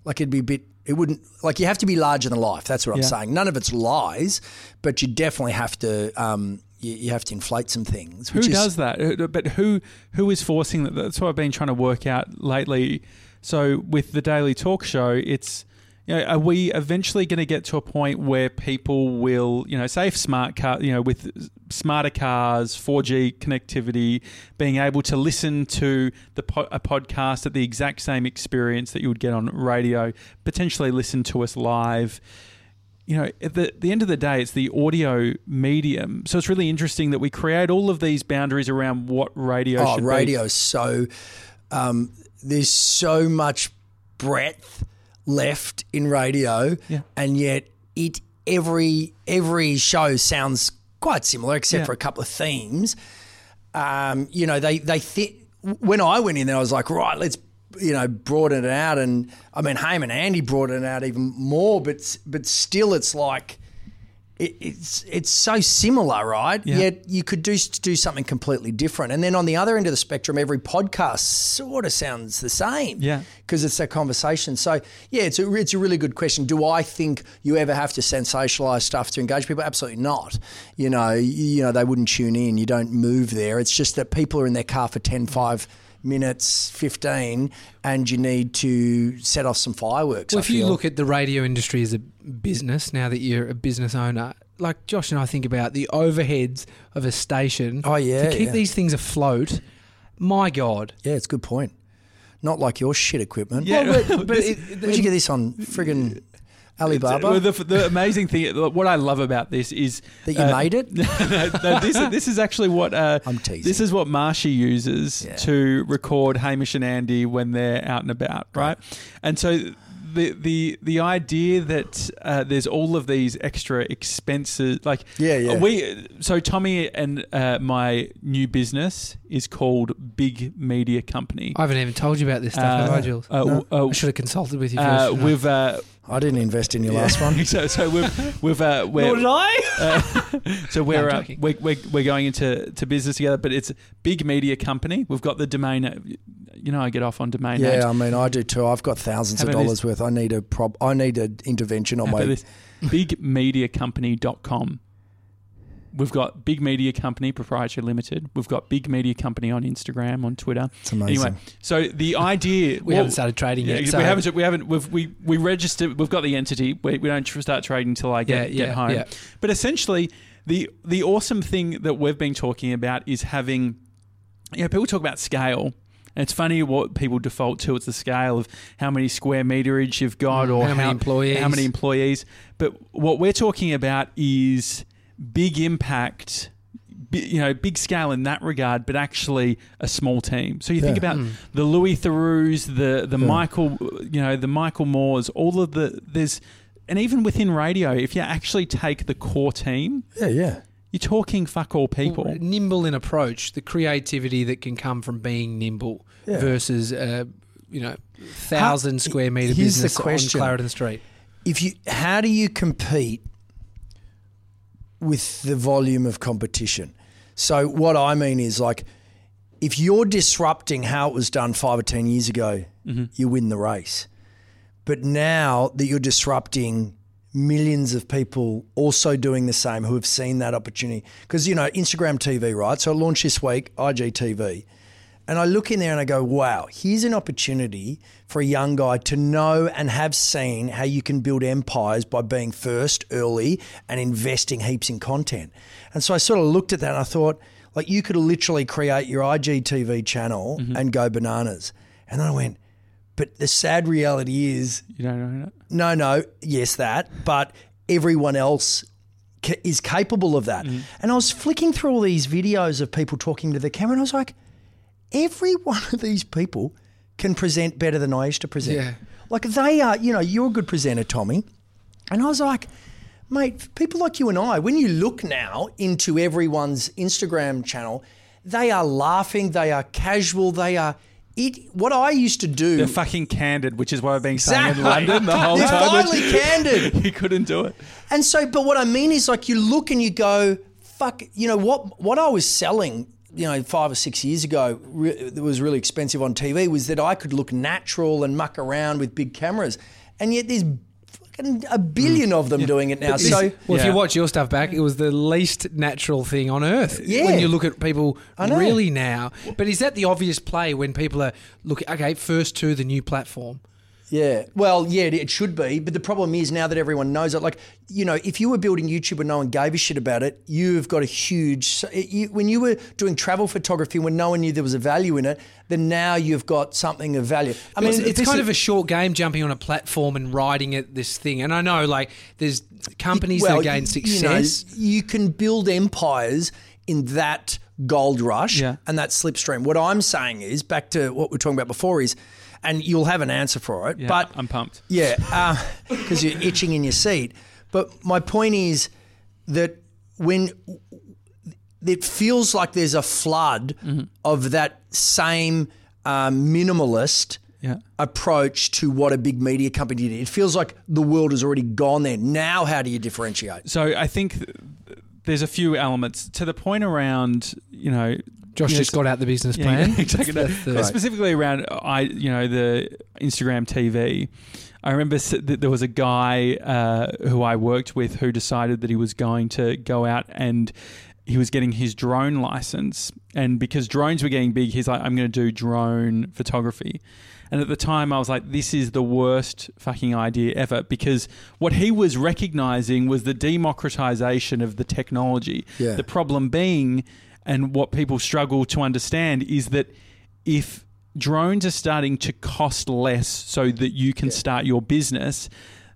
like, it'd be a bit. It wouldn't like you have to be larger than life. That's what I'm saying. None of it's lies, but you definitely have to. Um, you, you have to inflate some things. Who is- does that? But who who is forcing that? That's what I've been trying to work out lately. So with the daily talk show, it's you know, are we eventually going to get to a point where people will, you know, say if smart car, you know, with smarter cars, 4G connectivity, being able to listen to the po- a podcast at the exact same experience that you would get on radio, potentially listen to us live you know, at the, the end of the day, it's the audio medium. So it's really interesting that we create all of these boundaries around what radio Oh, should radio is so. Um, there's so much breadth left in radio, Yeah. and yet it every every show sounds quite similar, except Yeah. for a couple of themes. Um, you know, they they thi- when I went in there, I was like, right, let's you know broaden it out, and I mean, Hamish and Andy broadened it out even more, but but still, it's like it, it's it's so similar, right? Yeah. Yet you could do do something completely different. And then on the other end of the spectrum, every podcast sort of sounds the same. Yeah. because it's a conversation. So yeah, it's a it's a really good question. Do I think you ever have to sensationalize stuff to engage people? Absolutely not. You know, you, you know they wouldn't tune in. You don't move there. It's just that people are in their car for 10, 5 minutes, fifteen, and you need to set off some fireworks. Well, I if you look at the radio industry as a business, now that you're a business owner, like Josh and I think about the overheads of a station. Oh, yeah, to keep yeah. these things afloat. My God, yeah, it's a good point. Not like your shit equipment. Yeah. Well, but, *laughs* but This- it, Where'd you get this on friggin' Alibaba? Well, the, the amazing thing, what I love about this is that you uh, made it? *laughs* no, no, this, is- this is actually what uh, I'm teasing. this is what Marshy uses Yeah. to record Hamish and Andy when they're out and about, right? And so the the the idea that uh, there's all of these extra expenses, like Yeah, yeah. we so Tommy and uh, my new business is called Big Media Company. I haven't even told you about this stuff, have I, Jules? Uh, uh, I should have consulted with you first. uh, we've uh, I didn't invest in your last one. *laughs* so so we've we've uh, we're, Nor did I. *laughs* uh, so we're, I'm uh, joking. we're, we're we're going into to business together, but it's a big media company. We've got the domain. uh, You know, I get off on domain names. Yeah, I mean, I do too. I've got thousands How of about dollars worth. I need a prob. I need an intervention on How my. about this? Bigmediacompany.com. We've got Big Media Company Proprietary Limited. We've got Big Media Company on Instagram, on Twitter. It's amazing. Anyway, so the idea *laughs* We haven't started trading yeah, yet. we haven't. We haven't. We've we we registered. We've got the entity. We, we don't start trading until I get Yeah, get home. yeah. But essentially, the the awesome thing that we've been talking about is having. You know, people talk about scale. And it's funny what people default to. It's the scale of how many square meterage you've got, Mm, or how many employees. How many employees? But what we're talking about is big impact. You know, big scale in that regard, but actually a small team. So you think about Mm. the Louis Theroux's, the the Yeah. Michael, you know, the Michael Moores, all of the there's, and even within radio, if you actually take the core team, Yeah, yeah. you're talking fuck all people. Well, nimble in approach, the creativity that can come from being nimble Yeah. versus, uh, you know, thousand square meter here's the business question. on Clarendon Street. If you, how do you compete with the volume of competition? So what I mean is like, if you're disrupting how it was done five or ten years ago, mm-hmm. you win the race. But now that you're disrupting millions of people also doing the same who have seen that opportunity, because you know Instagram TV, right? So I launched this week IGTV. And I look in there and I go, wow, here's an opportunity for a young guy to know and have seen how you can build empires by being first early and investing heaps in content. And so I sort of looked at that and I thought, like, you could literally create your IGTV channel mm-hmm. and go bananas. And then I went, but the sad reality is, You don't know that. no, no, yes, that, but everyone else ca- is capable of that. Mm-hmm. And I was flicking through all these videos of people talking to the camera, and I was like, every one of these people can present better than I used to present. Yeah. Like they are, you know, you're a good presenter, Tommy. And I was like, mate, people like you and I, when you look now into everyone's Instagram channel, they are laughing, they are casual, they are. It, what I used to do. They're fucking candid, which is what I've been saying in London the whole They're time. *laughs* finally candid. *laughs* he couldn't do it. And so, but what I mean is, like, you look and you go, "Fuck," you know what? What I was selling, you know, five or six years ago, re- that was really expensive on TV, was that I could look natural and muck around with big cameras, and yet there's fucking a billion of them doing it now. This- So, well, if you watch your stuff back, it was the least natural thing on earth. Yeah. When you look at people really now, but is that the obvious play when people are looking? Okay, first to the new platform. Yeah. Well, yeah, it- should be. But the problem is now that everyone knows it, like, you know, if you were building YouTube and no one gave a shit about it, you've got a huge. You, when you were doing travel photography when no one knew there was a value in it, then now you've got something of value. I mean, it's, it's kind is- of a short game jumping on a platform and riding at this thing. And I know, like, there's companies well, that gain y- you know, success. You, can build empires in that gold rush Yeah. and that slipstream. What I'm saying is, back to what we are talking about before, is, and you'll have an answer for it, Yeah, but I'm pumped. Yeah, because you're itching in your seat. But my point is that when it feels like there's a flood Mm-hmm. of that same um, minimalist Yeah. approach to what a big media company did, it feels like the world has already gone there. Now, how do you differentiate? So I think th- there's a few elements to the point around, you know, Josh just got out the business plan. *laughs* exactly. That's the- specifically around I, you know, the Instagram TV. I remember s- that there was a guy uh, who I worked with who decided that he was going to go out and he was getting his drone license, and because drones were getting big, he's like, "I'm going to do drone photography." And at the time, I was like, "This is the worst fucking idea ever," because what he was recognizing was the democratization of the technology. Yeah. The problem being, and what people struggle to understand, is that if drones are starting to cost less so that you can start your business,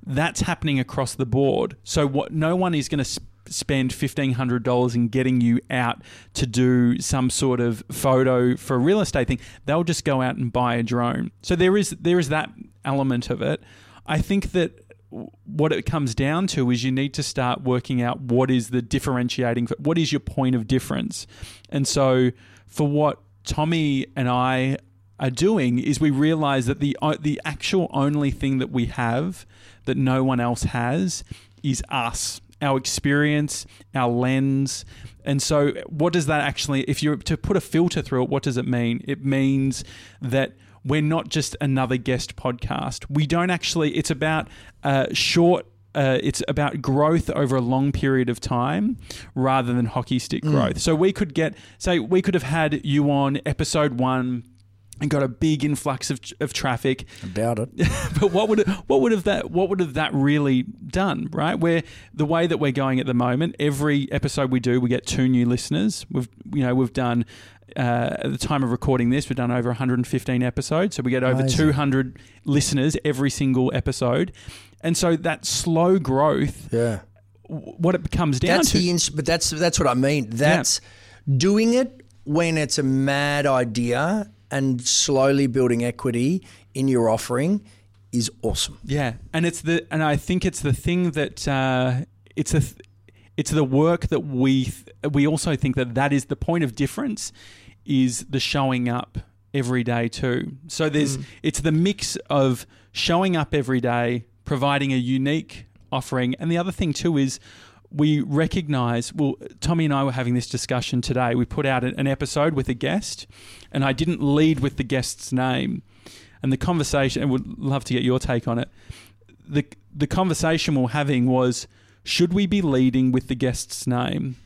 that's happening across the board. So what no one is going to sp- spend $1500 in getting you out to do some sort of photo for a real estate thing. They'll just go out and buy a drone. So there is there is that element of it. I think that what it comes down to is you need to start working out what is the differentiating what is your point of difference? And so for what tommy and i are doing is we realize that the the actual only thing that we have that no one else has is us our experience our lens. And so what does that actually if you're to put a filter through it what does it mean? It means that we're not just another guest podcast. We don't actually, it's about uh, short uh, it's about growth over a long period of time rather than hockey stick growth. So we could get, say, we could have had you on episode one and got a big influx of, of traffic About it. *laughs* but what would what would have that what would have that really done right where the way that we're going at the moment every episode we do we get two new listeners we've you know we've done uh, at the time of recording this we've done over 115 episodes so we get over Amazing. 200 listeners every single episode and so that slow growth Yeah. w- what it comes down That's to the ins- but that's that's what I mean. That's doing it when it's a mad idea and slowly building equity in your offering is awesome. Yeah, and it's the and I think it's the thing that uh, it's a th- it's the work that we th- we also think that that is the point of difference is the showing up every day too. So there's it's the mix of showing up every day, providing a unique offering, and the other thing too is we recognize well tommy and i were having this discussion today. We put out an episode with a guest and i didn't lead with the guest's name. And the conversation and would love to get your take on it. The the conversation we we're having was should we be leading with the guest's name?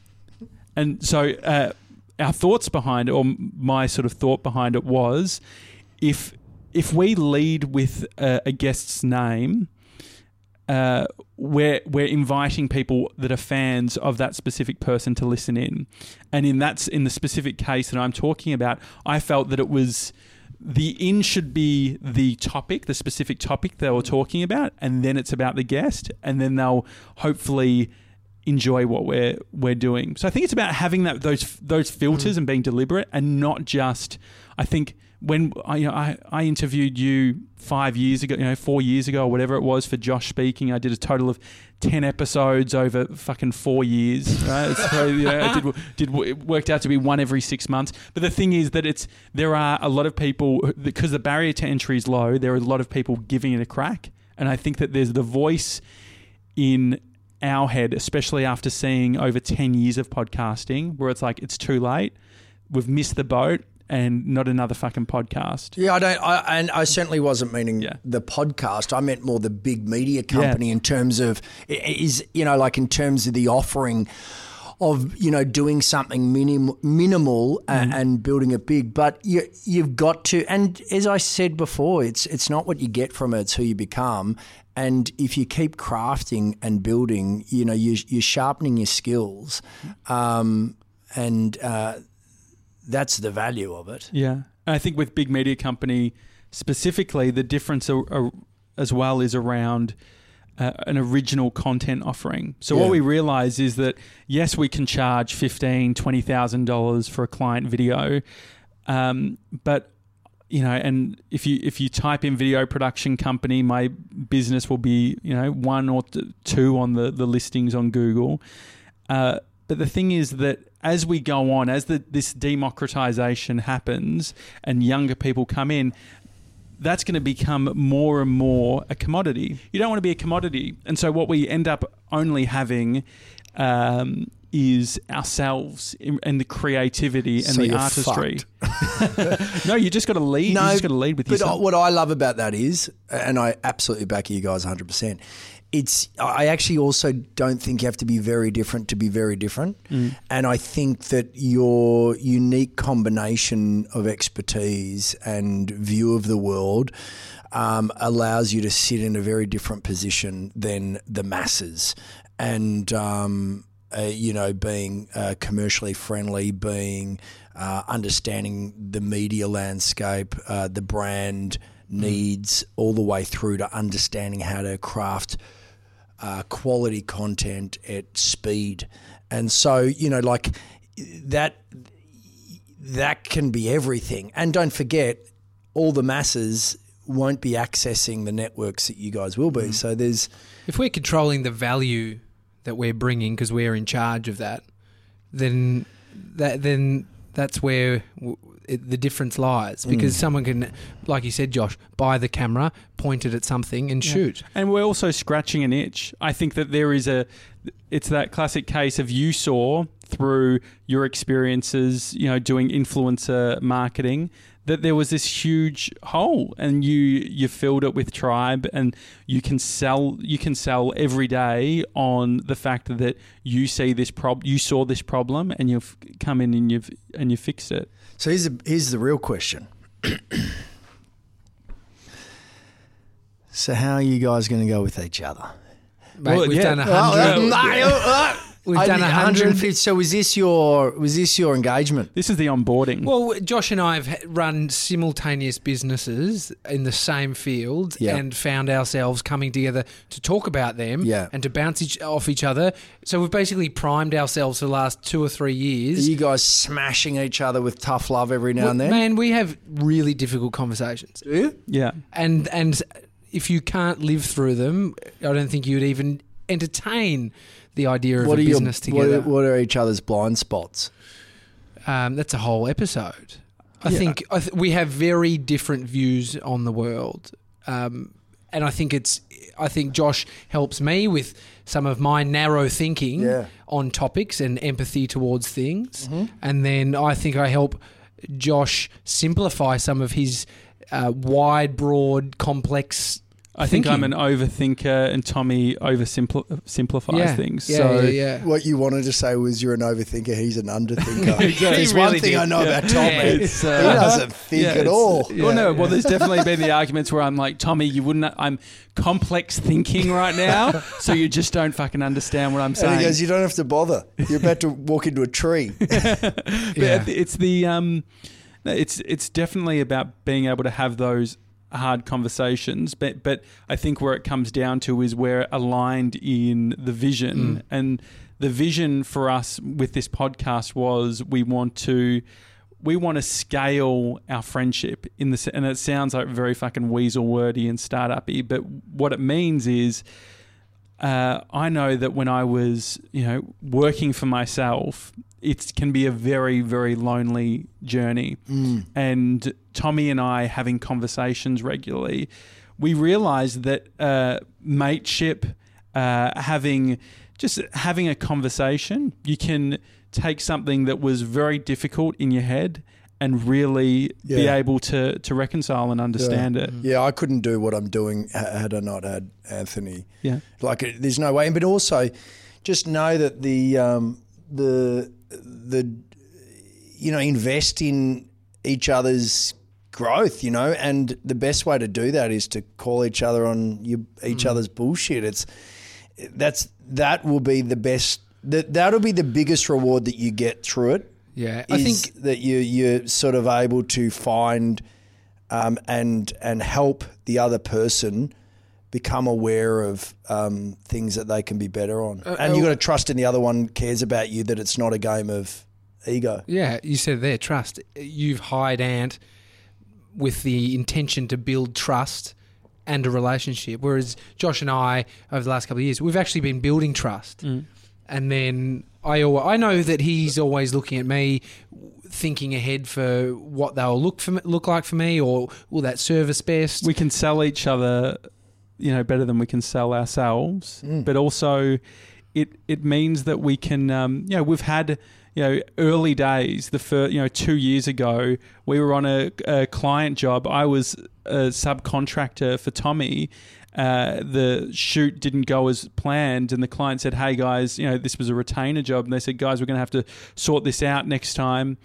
And so uh, our thoughts behind it or my sort of thought behind it was if if we lead with a, a guest's name uh, we're we're inviting people that are fans of that specific person to listen in, and in that's in the specific case that I'm talking about, I felt that it was the in should be the topic, the specific topic they were talking about, and then it's about the guest, and then they'll hopefully enjoy what we're we're doing. So I think it's about having that those those mm. filters and being deliberate, and not just. I think when I, you know, I I interviewed you five years ago, you know, four years ago or whatever it was for Josh speaking, I did a total of ten episodes over fucking four years. *laughs* Right? so you know, I did did it worked out to be one every six months. But the thing is that it's there are a lot of people because the barrier to entry is low. There are a lot of people giving it a crack, and I think that there's the voice in our head, especially after seeing over 10 years of podcasting, where it's like, it's too late. We've missed the boat and not another fucking podcast. Yeah, I don't. I, and I certainly wasn't meaning Yeah. the podcast. I meant more the big media company in terms of is you know like in terms of the offering of you know doing something minim, minimal a- and, building it big. But you you've got to. And as I said before, it's it's not what you get from it; it's who you become. And if you keep crafting and building, you know you, you're sharpening your skills, um, and uh, that's the value of it. Yeah. And I think with big media company specifically, the difference a, a, as well is around uh, an original content offering. So Yeah. what we realize is that yes, we can charge fifteen, twenty thousand dollars for a client video, um, but you know, and if you if you type in video production company, my business will be you know one or two on the the listings on Google. Uh, but the thing is that as we go on, as the, this democratization happens and younger people come in, that's going to become more and more a commodity. You don't want to be a commodity. And so what we end up only having um, is ourselves and the creativity and So the artistry. *laughs* no, you just got to lead. No, you just got to lead with but yourself. what I love about that is, and I absolutely back you guys 100%, it's, I actually also don't think you have to be very different to be very different. Mm. And I think that your unique combination of expertise and view of the world um, allows you to sit in a very different position than the masses. And, um, uh, you know, being uh, commercially friendly, being uh, understanding the media landscape, uh, the brand needs, all the way through to understanding how to craft uh, quality content at speed. And so, you know, like that, that can be everything. And don't forget, all the masses won't be accessing the networks that you guys will be. So there's, If we're controlling the value that we're bringing because we're in charge of that, then that then that's where it, the difference lies. Mm. Because someone can, like you said, Josh, buy the camera, point it at something, and shoot. And we're also scratching an itch. I think that there is a, it's that classic case of you saw through your experiences, you know, doing influencer marketing, that there was this huge hole and you you filled it with tribe and you can sell you can sell every day on the fact that you see this prob you saw this problem and you've come in and you've and you fixed it So here's the, here's the real question. so how are you guys going to go with each other? Mate, Well, we've yeah. done a Well, hundred. uh, We've done 150. So was this your was this your engagement? this is the onboarding Well, Josh and I have run simultaneous businesses in the same field Yeah. and found ourselves coming together to talk about them Yeah. and to bounce each, off each other. So we've basically primed ourselves for the last two or three Are years. you guys smashing each other with tough love every now Well, and then? Man, we have really difficult conversations. Do you? yeah And and if you can't live through them, I don't think you'd even entertain the idea of What a are your business what together. are, what are each other's blind spots? Um, that's a whole episode. I Yeah. think I th- we have very different views on the world, um, and I think it's. I think Josh helps me with some of my narrow thinking Yeah. on topics and empathy towards things, and then I think I help Josh simplify some of his uh, wide, broad, complex. I think I'm an overthinker and Tommy oversimplifies yeah. things Yeah, so yeah, yeah. What you wanted to say was you're an overthinker. He's an underthinker. *laughs* Exactly. There's He one thing did. I know Yeah. about Tommy. Yeah, it's, he uh, doesn't think Yeah, at it's- all. Well, no. Yeah. Well, there's definitely been the *laughs* arguments where I'm like, Tommy, you wouldn't. I'm complex thinking right now, so you just don't fucking understand what I'm And saying. he goes, "You don't have to bother. You're about to walk into a tree." *laughs* but Yeah. it's the um, it's it's definitely about being able to have those hard conversations. But but I think where it comes down to is we're aligned in the vision, and the vision for us with this podcast was we want to. We want to scale our friendship in the, and it sounds like very fucking weasel wordy and startup-y, but what it means is uh, I know that when I was, you know, working for myself, it can be a very, very lonely journey. And Tommy and I having conversations regularly, we realized that uh, mateship, uh, having just having a conversation, you can take something that was very difficult in your head and really be able to to reconcile and understand it. Yeah, I couldn't do what I'm doing had I not had Anthony. Yeah. Like, there's no way. But also, just know that the um, the the you know invest in each other's growth. You know, and the best way to do that is to call each other on your, each other's bullshit. It's that's that will be the best. That that'll be the biggest reward that you get through it Yeah, I think that you you're sort of able to find um, and and help the other person become aware of um, things that they can be better on, Uh, and you've got to trust in the other one cares about you that it's not a game of ego. Yeah, you said there, trust. You've hired Ant with the intention to build trust and a relationship. Whereas Josh and I, over the last couple of years, we've actually been building trust. And then I, al- I know that he's always looking at me, thinking ahead for what they'll look for look like for me, or will that service best? we can sell each other, you know, better than we can sell ourselves. But also, it it means that we can, um, you know, we've had. You know, early days, the first, you know, two years ago, we were on a, a client job. I was a subcontractor for Tommy. Uh, the shoot didn't go as planned, and the client said, "Hey guys, you know, this was a retainer job." And they said, "Guys, we're going to have to sort this out next time."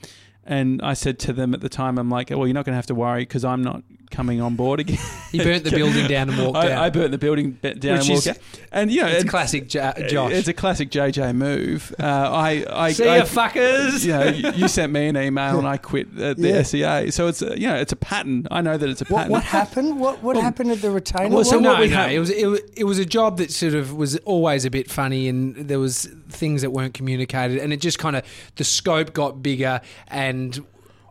And I said to them at the time, I'm like, well, you're not going to have to worry because I'm not coming on board again. He burnt the *laughs* building down and walked out. I, I burnt the building down Which and is- walked out. And, you know, it's it- classic jo- Josh. It's a classic JJ move. Uh, I, I, See I, ya, fuckers. You, know, you you sent me an email and I quit the, the Yeah. SEA. So it's, a, you know, it's a pattern. I know that it's a pattern. what happened? What what happened at the retainer? well, so no, no, have- it was it, was it was a job that sort of was always a bit funny, and there was things that weren't communicated, and it just kind of the scope got bigger, and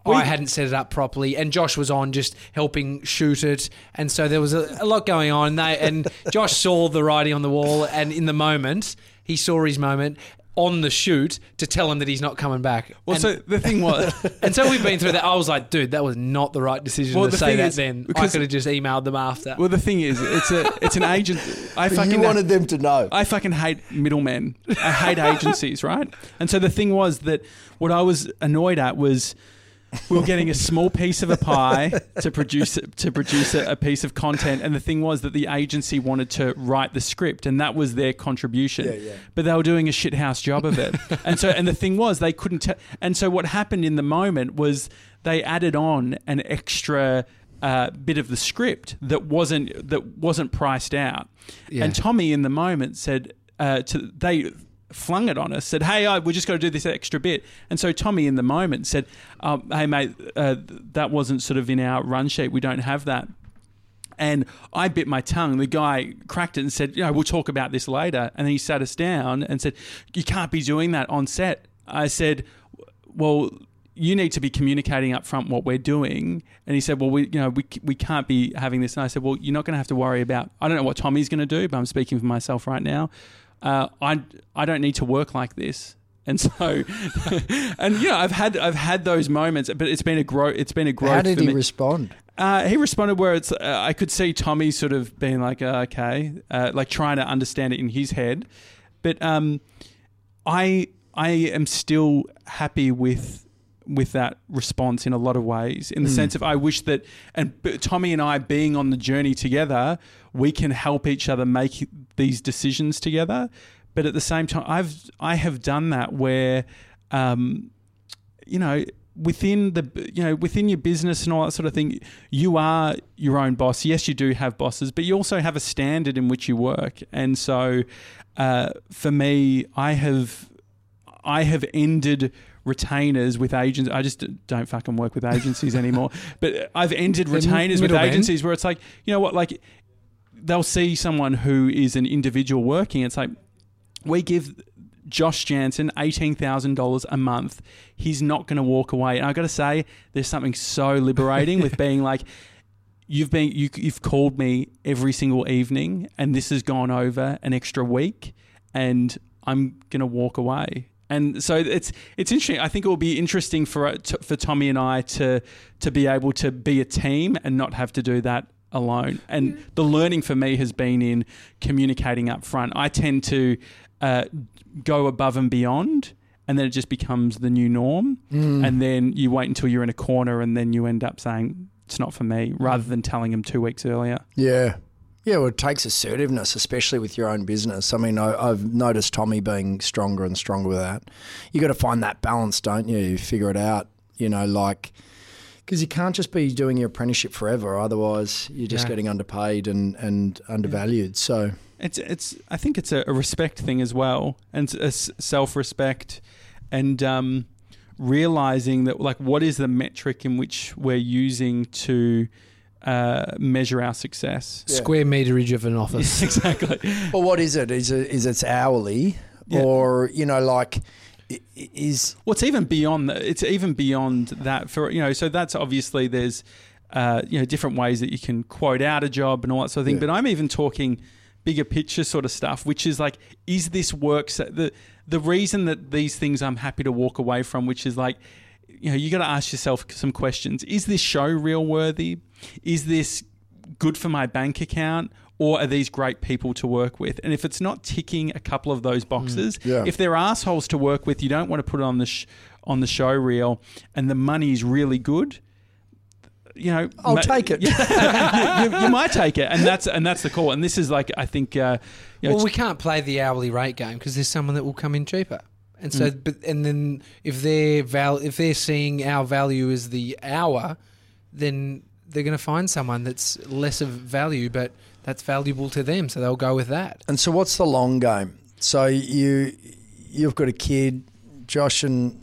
I hadn't set it up properly, and Josh was on just helping shoot it, and so there was a, a lot going on. They and *laughs* Josh saw the writing on the wall, and in the moment, he saw his moment. On the shoot to tell him that he's not coming back. well, and, so the thing was, and so we've been through that. I was like, dude, that was not the right decision Well, to the say thing that is, then. I could have just emailed them after. well, the thing is, it's a, it's an agent. I fucking you wanted them to know. I fucking hate middlemen. I hate agencies, right? And so the thing was that what I was annoyed at was we were getting a small piece of a pie to produce to produce a, a piece of content, and the thing was that the agency wanted to write the script, and that was their contribution. Yeah, yeah. But they were doing a shithouse job of it, *laughs* and so and the thing was they couldn't. Te- and so what happened in the moment was they added on an extra. Uh, bit of the script that wasn't that wasn't priced out, Yeah. and Tommy in the moment said uh, to they flung it on us, said, "Hey, I, we just got to do this extra bit." And so Tommy in the moment said, um, "Hey, mate, uh, that wasn't sort of in our run sheet. We don't have that." And I bit my tongue. The guy cracked it and said, "You know, we'll talk about this later." And then he sat us down and said, "You can't be doing that on set." I said, "Well." You need to be communicating up front what we're doing, and he said, "Well, we, you know, we, we can't be having this." And I said, "Well, you're not going to have to worry about. I don't know what Tommy's going to do, but I'm speaking for myself right now. Uh, I I don't need to work like this." And so, *laughs* and you know, I've had I've had those moments, but it's been a growth. It's been a growth. How did for he me. respond? Uh, he responded where it's. Uh, I could see Tommy sort of being like, uh, okay, uh, like trying to understand it in his head, but um, I I am still happy with with that response in a lot of ways. In the sense of, I wish that, and Tommy and I being on the journey together, we can help each other make these decisions together. But at the same time, I've I have done that where. Um, you know within the you know within your business and all that sort of thing you are your own boss. Yes you do have bosses but you also have a standard in which you work. And so uh, for me i have i have ended retainers with agents. I just don't fucking work with agencies *laughs* anymore. But i've ended retainers with agencies where it's like you know what? Like they'll see someone who is an individual working it's like we give Josh Janssen eighteen thousand dollars a month. He's not going to walk away. And I got to say, there's something so liberating with *laughs* being like, you've been you, you've called me every single evening, and this has gone over an extra week, and I'm going to walk away. And so it's it's interesting. I think it will be interesting for for Tommy and I to to be able to be a team and not have to do that alone. And the learning for me has been in communicating up front. I tend to uh, go above and beyond, and then it just becomes the new norm. And then you wait until you're in a corner, and then you end up saying it's not for me, rather than telling them two weeks earlier. Yeah. Yeah, well, it takes assertiveness, especially with your own business. I mean, I, I've noticed Tommy being stronger and stronger with that. You got to find that balance, don't you? You figure it out, you know, like because you can't just be doing your apprenticeship forever. Otherwise, you're just Yeah. getting underpaid and, and undervalued. So, It's it's. I think it's a, a respect thing as well, and a self respect, and um, realizing that like what is the metric in which we're using to uh, measure our success. Square meterage of an *laughs* office. exactly. well, what is it? Is it is it's hourly Yeah. or you know, like is Well, it's even beyond. that. It's even beyond that. For you know, so that's obviously there's uh, you know different ways that you can quote out a job and all that sort of thing. Yeah. But I'm even talking bigger picture sort of stuff, which is like, is this work? So the the reason that these things I'm happy to walk away from, which is like, you know, you got to ask yourself some questions. Is this show real worthy? Is this good for my bank account? Or are these great people to work with? And if it's not ticking a couple of those boxes, Yeah. if they're assholes to work with, you don't want to put it on the sh- on the show reel, and the money's really good. You know, I'll ma- take it. *laughs* you, you- you might take it, and that's and that's the call. And this is like I think, uh, you know, well, we can't play the hourly rate game because there's someone that will come in cheaper. And so, Mm. but and then if they're val- if they're seeing our value as the hour, then they're going to find someone that's less of value, but that's valuable to them. So they'll go with that. And so, what's the long game? So you you've got a kid, Josh and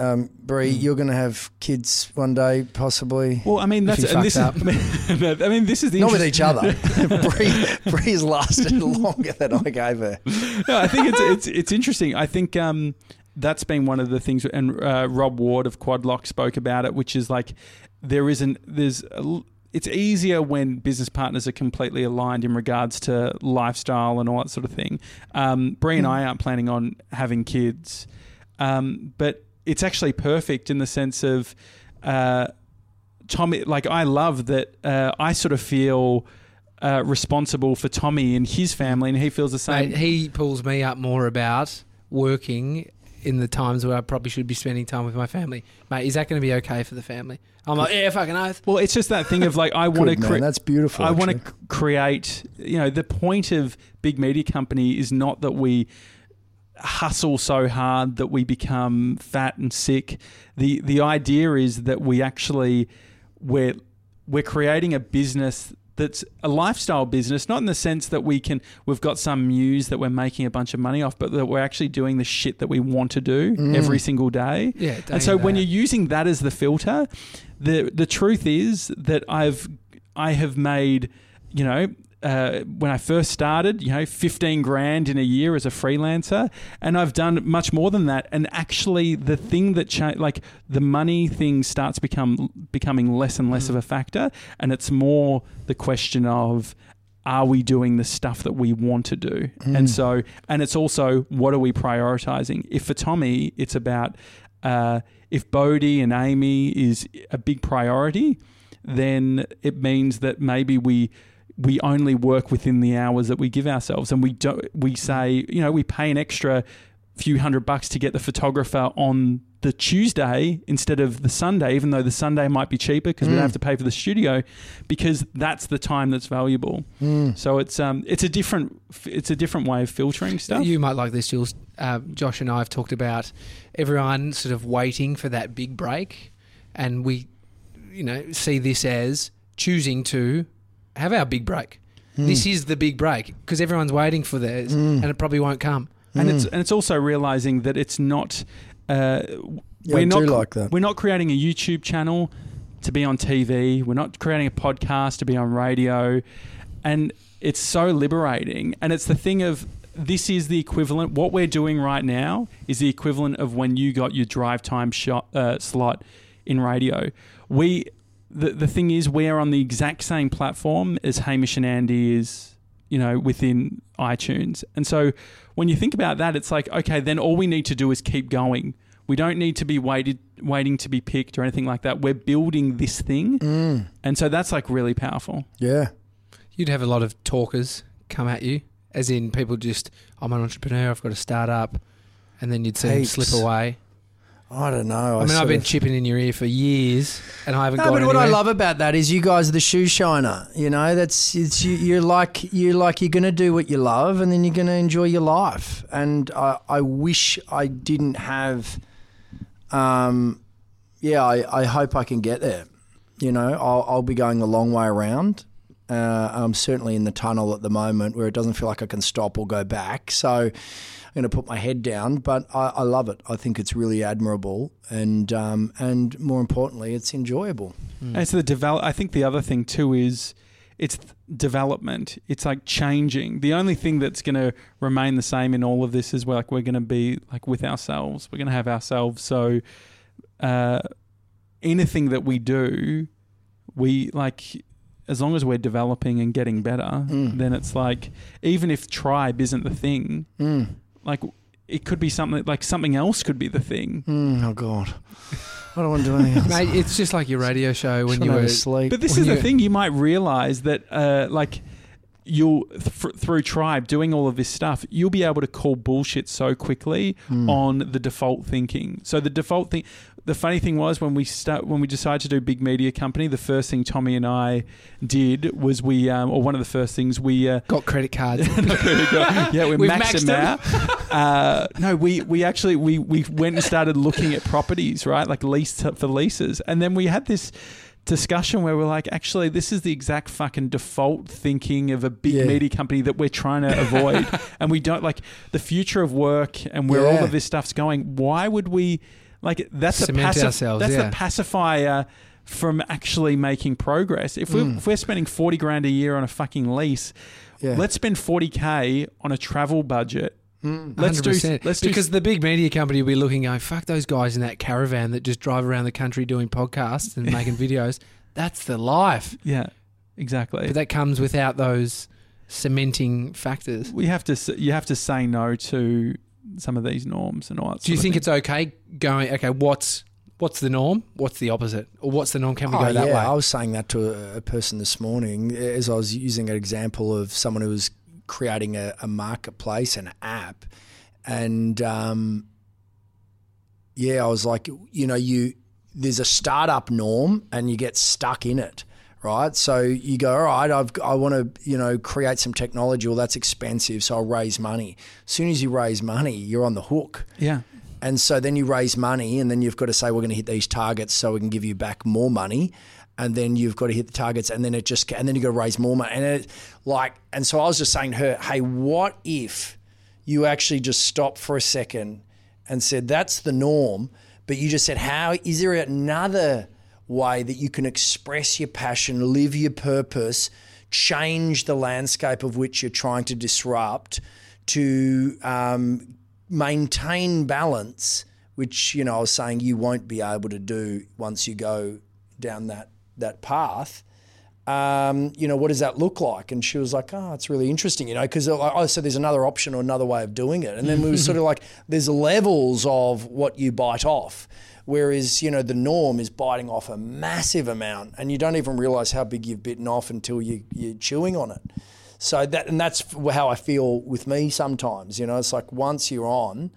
um, Bree. Hmm. You're going to have kids one day, possibly. well, I mean, that's you and this fucked is, *laughs* I mean, this is the Not with each other. *laughs* Bree, Bree's lasted *laughs* longer than I gave her. no, I think it's it's it's interesting. I think um, that's been one of the things, and uh, Rob Ward of Quadlock spoke about it, which is like there isn't there's a l it's easier when business partners are completely aligned in regards to lifestyle and all that sort of thing. Um, Bree and I aren't planning on having kids, um, but it's actually perfect in the sense of. Uh, Tommy, like I love that. Uh, I sort of feel uh, responsible for Tommy and his family, and he feels the same. Mate, he pulls me up more about working in the times where I probably should be spending time with my family. Mate, is that going to be okay for the family? I'm like, yeah, fucking oath. Well, it's just that thing of like I want to create. That's beautiful. I want to actually. create. You know, the point of big media company is not that we hustle so hard that we become fat and sick. the The idea is that we actually we're we're creating a business that's a lifestyle business, not in the sense that we can we've got some muse that we're making a bunch of money off, but that we're actually doing the shit that we want to do every single day. Yeah, And so when you're using that as the filter, the the truth is that I've I have made, you know, uh, when I first started, you know, 15 grand in a year as a freelancer, and I've done much more than that. And actually, the thing that cha- like the money thing starts become becoming less and less of a factor, and it's more the question of are we doing the stuff that we want to do? And so, and it's also what are we prioritizing? If for Tommy, it's about uh, if Bodie and Amy is a big priority, then it means that maybe we we only work within the hours that we give ourselves, and we don't. We say, you know, we pay an extra few hundred bucks to get the photographer on the Tuesday instead of the Sunday, even though the Sunday might be cheaper because we don't have to pay for the studio, because that's the time that's valuable. So it's um it's a different it's a different way of filtering stuff. You might like this, Jules. Uh, Josh and I have talked about everyone sort of waiting for that big break, and we, you know, see this as choosing to have our big break. This is the big break because everyone's waiting for theirs, and it probably won't come. and it's and it's also realizing that it's not. Uh, Yeah, we're I not do like that. we're not creating a YouTube channel to be on TV. We're not creating a podcast to be on radio, and it's so liberating. And it's the thing of this is the equivalent. What we're doing right now is the equivalent of when you got your drive time shot uh, slot in radio. We the the thing is we're on the exact same platform as Hamish and Andy is you know, within iTunes. And so when you think about that, it's like, okay, then all we need to do is keep going. We don't need to be waited, waiting to be picked or anything like that. We're building this thing. Mm. And so that's like really powerful. Yeah. You'd have a lot of talkers come at you, as in people just, I'm an entrepreneur, I've got a start up, and then you'd see them slip away. I don't know. I, mean, I've been of- chipping in your ear for years, and I haven't No, but what I love about that is you guys are the shoe shiner. You know, that's it's you, you're like you're like you're going to do what you love, and then you're going to enjoy your life. And I, I wish I didn't have. Um, yeah, I, I hope I can get there. You know, I'll, I'll be going a long way around. Uh, I'm certainly in the tunnel at the moment where it doesn't feel like I can stop or go back. So going to put my head down, but I, I love it. I think it's really admirable, and um, and more importantly, it's enjoyable. And it's the develop. I think the other thing too is it's th- development. It's like changing. The only thing that's going to remain the same in all of this is we're like we're going to be like with ourselves. We're going to have ourselves. So uh, anything that we do, we like as long as we're developing and getting better, then it's like even if tribe isn't the thing, like it could be something like something else could be the thing. Mm, oh God, I don't want to do anything else. Mate, it's just like your radio show when Trying you to were. sleep. But this When is the thing. You might realize that, uh, like, you'll th- through tribe doing all of this stuff, you'll be able to call bullshit so quickly Hmm. on the default thinking. So the default thing. The funny thing was when we start when we decided to do big media company, the first thing Tommy and I did was we, um, or one of the first things we. Uh, Got credit cards. *laughs* *laughs* yeah, we maxed, maxed them out. Uh, no, we we actually we we went and started looking at properties, right? Like lease for leases, and then we had this discussion where we're like, actually, this is the exact fucking default thinking of a big Yeah. media company that we're trying to avoid, *laughs* and we don't like the future of work and where all of this stuff's going. Why would we like that's the Cement pacif- ourselves, That's yeah. the pacifier. From actually making progress, if we're, mm. if we're spending forty grand a year on a fucking lease, Yeah. let's spend forty k on a travel budget. Mm, let's do. 100%. Let's do because the big media company will be looking, going, fuck those guys in that caravan that just drive around the country doing podcasts and *laughs* making videos. That's the life. Yeah, exactly. But that comes without those cementing factors. we have to. You have to say no to some of these norms and all that. Do you sort of think thing. it's okay going, okay, what's what's the norm? What's the opposite? Or what's the norm? Can we Oh, go that yeah, way? I was saying that to a, a person this morning as I was using an example of someone who was creating a, a marketplace, an app, and um, yeah, I was like, you know, you there's a startup norm and you get stuck in it, right? So you go, all right, I've I want to you know create some technology. Well, that's expensive, so I'll raise money. As soon as you raise money, you're on the hook. Yeah. And so then you raise money, and then you've got to say we're going to hit these targets, so we can give you back more money. And then you've got to hit the targets, and then it just and then you got to raise more money, and it like and so I was just saying to her, hey, what if you actually just stopped for a second and said that's the norm, but you just said how is there another way that you can express your passion, live your purpose, change the landscape of which you're trying to disrupt to um, maintain balance, which you know I was saying you won't be able to do once you go down that that path. Um, you know, what does that look like? And she was like, oh, it's really interesting, you know, because oh, so there's another option or another way of doing it. And then we were sort of like, there's levels of what you bite off. Whereas, you know, the norm is biting off a massive amount and you don't even realize how big you've bitten off until you, you're chewing on it. So that, and that's how I feel with me sometimes, you know, it's like once you're on,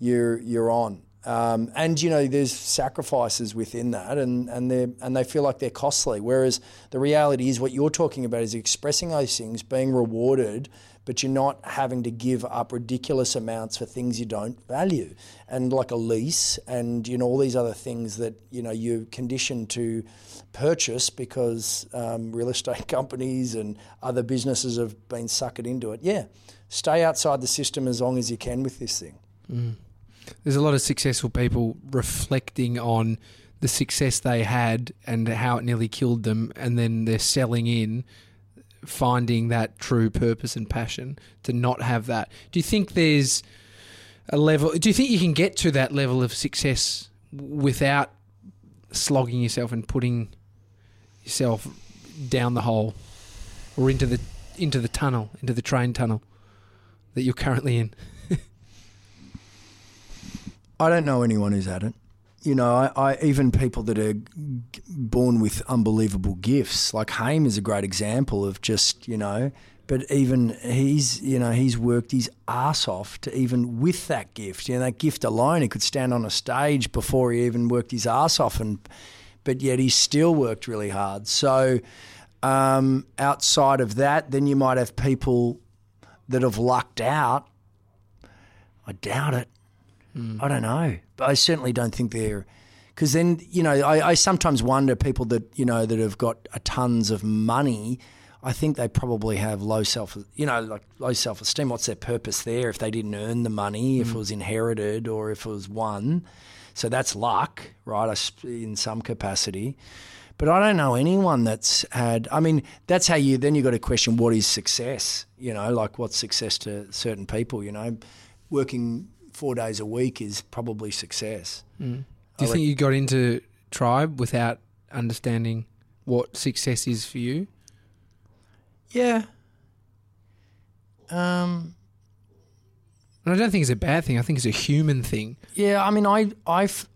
you're, you're on. Um, and you know, there's sacrifices within that, and and they and they feel like they're costly. Whereas the reality is, what you're talking about is expressing those things, being rewarded, but you're not having to give up ridiculous amounts for things you don't value, and like a lease, and you know all these other things that you know you're conditioned to purchase because um, real estate *laughs* companies and other businesses have been suckered into it. Yeah, stay outside the system as long as you can with this thing. Mm. There's a lot of successful people reflecting on the success they had and how it nearly killed them, and then they're selling in, finding that true purpose and passion to not have that. Do you think there's a level? Do you think you can get to that level of success without slogging yourself and putting yourself down the hole or into the into the tunnel, into the train tunnel that you're currently in? *laughs* I don't know anyone who's at it. You know, I, I even people that are born with unbelievable gifts, like Haim is a great example of just you know. But even he's, you know, he's worked his ass off to even with that gift. You know, that gift alone, he could stand on a stage before he even worked his ass off, and but yet he still worked really hard. So um, outside of that, then you might have people that have lucked out. I doubt it. Mm. I don't know, but I certainly don't think they're because then you know I, I, sometimes wonder people that you know that have got a tons of money. I think they probably have low self, you know, like low self esteem. What's their purpose there if they didn't earn the money, mm. if it was inherited, or if it was won? So that's luck, right? In some capacity. But I don't know anyone that's had. I mean, that's how you. Then you got to question what is success. You know, like what's success to certain people. You know, working four days a week is probably success. Mm. Do you I think you got into tribe without understanding what success is for you? Yeah. Um, and I don't think it's a bad thing. I think it's a human thing. Yeah, I mean, I, I've,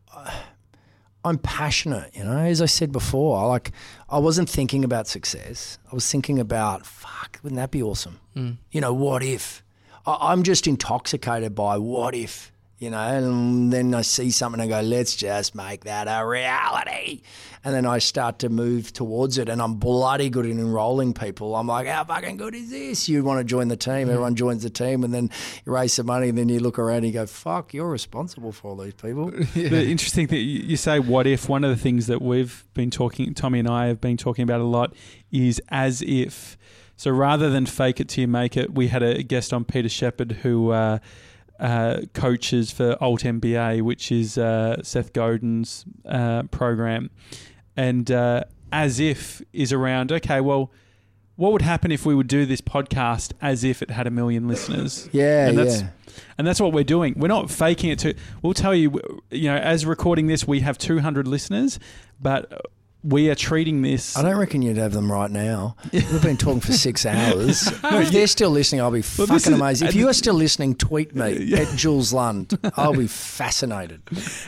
I'm passionate. You know, as I said before, I like, I wasn't thinking about success. I was thinking about, fuck, wouldn't that be awesome? Mm. You know, what if? I'm just intoxicated by what if, you know, and then I see something and I go, let's just make that a reality. And then I start to move towards it and I'm bloody good at enrolling people. I'm like, how fucking good is this? You want to join the team, mm. everyone joins the team, and then you raise some money, and then you look around and you go, fuck, you're responsible for all these people. *laughs* yeah. The interesting thing, you say, what if? One of the things that we've been talking, Tommy and I have been talking about a lot is as if so rather than fake it till you make it, we had a guest on Peter Shepard who uh, uh, coaches for Alt MBA, which is uh, Seth Godin's uh, program, and uh, as if is around. Okay, well. What would happen if we would do this podcast as if it had a million listeners? Yeah, and that's, yeah. And that's what we're doing. We're not faking it to. We'll tell you, you know, as recording this, we have 200 listeners, but we are treating this. I don't reckon you'd have them right now. We've been talking for six *laughs* hours. if they're still listening, I'll be well, fucking is, amazed. If you are still listening, tweet me *laughs* yeah. at Jules Lund. I'll be fascinated.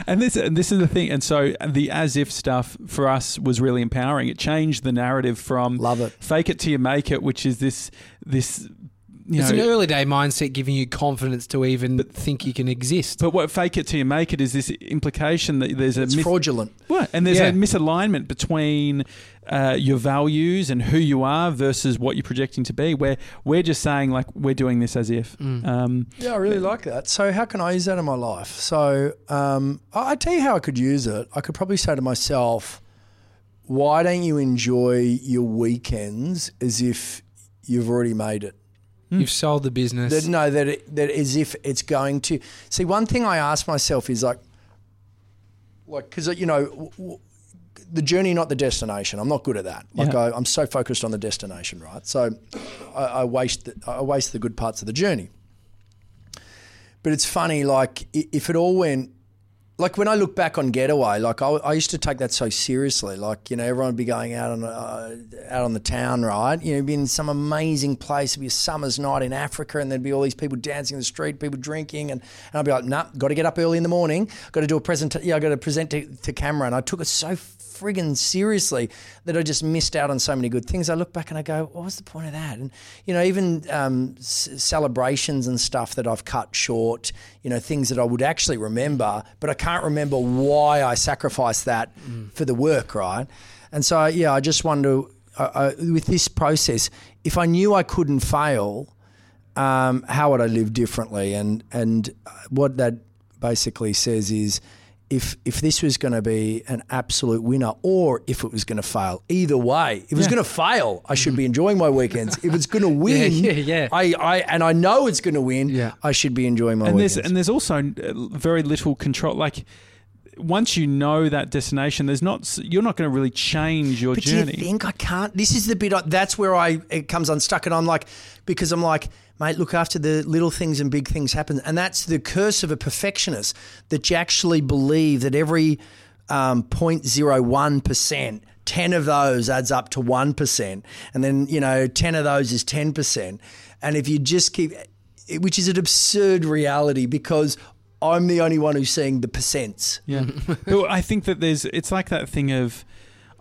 And this, and this is the thing. And so the as if stuff for us was really empowering. It changed the narrative from love it, fake it till you make it, which is this this you It's know, an early day mindset giving you confidence to even think you can exist. but what fake it till you make it is this implication that there's a It's myth- fraudulent. What? And there's Yeah. a misalignment between uh, your values and who you are versus what you're projecting to be. Where we're just saying like we're doing this as if. Mm. Um, Yeah, I really like that. So, how can I use that in my life? So, um, I I tell you how I could use it. I could probably say to myself, why don't you enjoy your weekends as if you've already made it? Hmm. You've sold the business. That no, that it, that as if it's going to. See, one thing I ask myself is like, like because you know, w- w- the journey, not the destination. I'm not good at that. Like Yeah. I, I'm so focused on the destination, right? So I, I waste the, I waste the good parts of the journey. But it's funny, like if it all went. Like when I look back on Getaway, like I, I used to take that so seriously. Like you know, everyone would be going out on uh, out on the town, right? You know, be in some amazing place. It'd be a summer's night in Africa, and there'd be all these people dancing in the street, people drinking, and, and I'd be like, nah, got to get up early in the morning. Got to do a present. Yeah, I got to present to, to camera, and I took it so friggin' seriously that I just missed out on so many good things. I look back and I go, what was the point of that? And you know, even um, c- celebrations and stuff that I've cut short. You know, things that I would actually remember, but I can't remember why I sacrificed that for the work, right? And so, yeah, I just wonder I, I, with this process, if I knew I couldn't fail, um, how would I live differently? And and what that basically says is, if if this was going to be an absolute winner, or if it was going to fail, either way, if it was going to fail, I should be enjoying my weekends. If it's going *laughs* to win, yeah, yeah. I, I and I know it's going to win. Yeah. I should be enjoying my and weekends. there's and there's also uh, very little control. Like once you know that destination, there's not you're not going to really change your But journey. do you think I can't? This is the bit. I, that's where I it comes unstuck, and I'm like, because I'm like, mate, look after the little things and big things happen, and that's the curse of a perfectionist that you actually believe that every um, 0.01 percent. 10 of those adds up to 1%. And then, you know, 10 of those is 10%. And if you just keep, which is an absurd reality because I'm the only one who's seeing the percents. Yeah, *laughs* but I think that there's it's like that thing of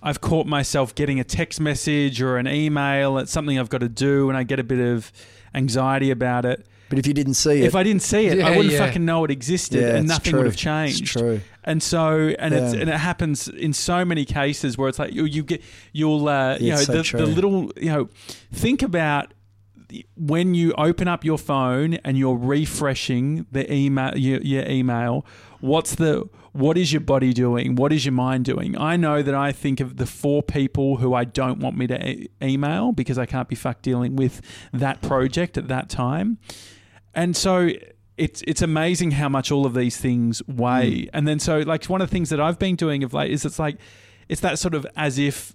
I've caught myself getting a text message or an email. It's something I've got to do, and I get a bit of anxiety about it. But if you didn't see it, If I didn't see it, I wouldn't yeah. fucking know it existed, Yeah, and nothing true. would have It's changed. true. And so, and it's and it happens in so many cases where it's like you, you get you'll uh, you Yeah, know so the, true. the little you know think about the- when you open up your phone and you're refreshing the email your, your email what's the what is your body doing what is your mind doing i know that i think of the four people who i don't want me to e- email because i can't be fucked dealing with that project at that time and so it's it's amazing how much all of these things weigh. Mm. And then so like one of the things that I've been doing of late is it's like it's that sort of as if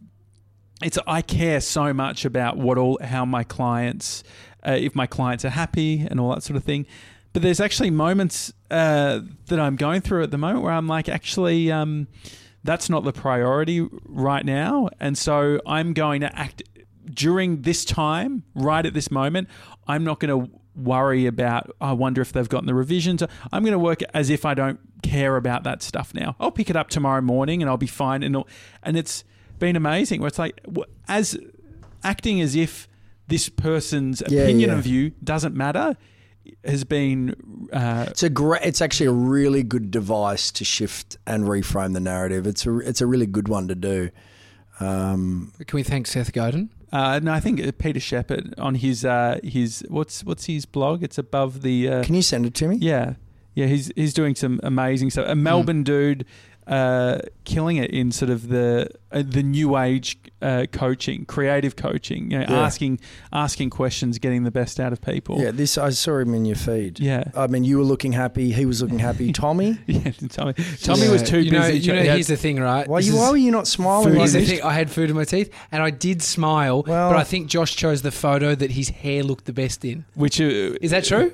it's I care so much about what all how my clients uh, if my clients are happy and all that sort of thing. But there's actually moments uh, that I'm going through at the moment where I'm like actually um, that's not the priority right now, and so I'm going to act during this time, right at this moment. I'm not going to worry about. I wonder if they've gotten the revisions. I'm going to work as if I don't care about that stuff now. I'll pick it up tomorrow morning and I'll be fine. And and it's been amazing. Where it's like as acting as if this person's Yeah, opinion yeah. of you doesn't matter has been. Uh, It's a great. It's actually a really good device to shift and reframe the narrative. It's a it's a really good one to do. Um, Can we thank Seth Godin? uh, no, I think uh, Peter Shepard on his uh, his what's what's his blog? It's above the. Uh, can you send it to me? Yeah, yeah, he's he's doing some amazing stuff. A Melbourne dude, uh, killing it in sort of the uh, the new age uh, coaching, creative coaching. You know, Yeah. asking asking questions, getting the best out of people. Yeah, this I saw him in your feed. yeah, I mean, you were looking happy. He was looking happy. *laughs* Tommy, yeah. Tommy, Tommy was too you know, busy. You know, here's the thing, right? why you? Why were you not smiling? Here's the thing. I had food in my teeth, and I did smile, Well- but I think Josh chose the photo that his hair looked the best in. which uh, Is that true?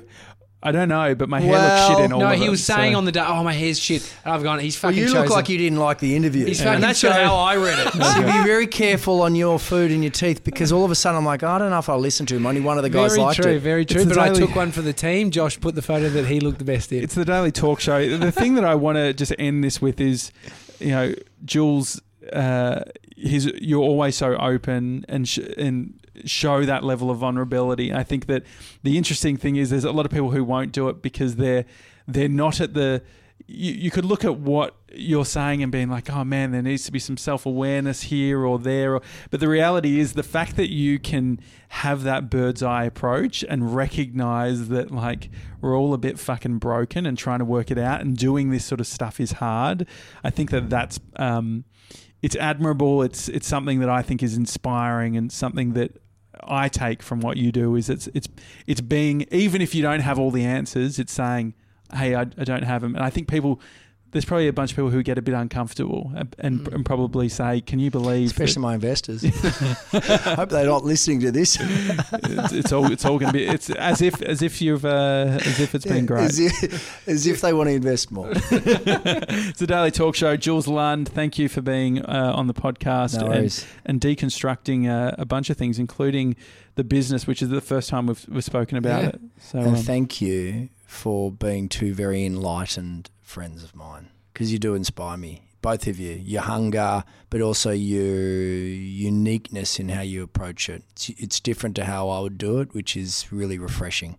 I don't know, but my hair Well, looked shit in all no, of he it, was saying so- on the day, "Oh, my hair's shit," and I've gone. He's Well, fucking. you look like you didn't like the interview. He's Yeah. And that's chose- how I read it. *laughs* So be very careful on your food and your teeth because all of a sudden I'm like, I don't know if I'll listen to him. Only one of the guys very liked true, it. very true. the But I took one for the team. Josh put the photo that he looked the best in. It's the daily talk show. The thing that I want to just end this with is, you know, Jules. Uh, his you're always so open and sh- and show that level of vulnerability. I think that the interesting thing is there's a lot of people who won't do it because they're they're not at the you, you could look at what you're saying and being like, oh man, there needs to be some self awareness here or there. Or, but the reality is the fact that you can have that bird's eye approach and recognize that like we're all a bit fucking broken and trying to work it out and doing this sort of stuff is hard. I think that that's um, it's admirable. It's it's something that I think is inspiring and something that I take from what you do is it's it's it's being even if you don't have all the answers, it's saying, "Hey, I, I don't have them." And I think people there's probably a bunch of people who get a bit uncomfortable and, and, Mm. and probably say, "Can you believe?" Especially my investors. *laughs* I hope they're not listening to this. it's, it's all it's all going to be it's as if as if you've uh, as if it's been great. As if, as if they want to invest more. *laughs* it's the Daily Talk Show. Jules Lund, thank you for being uh, on the podcast No and, and deconstructing uh, a bunch of things, including the business, which is the first time we've, we've spoken about Yeah. it. So And um, thank you for being two very enlightened friends of mine because you do inspire me. Both of you, your hunger, but also your uniqueness in how you approach it. It's, it's different to how I would do it, which is really refreshing.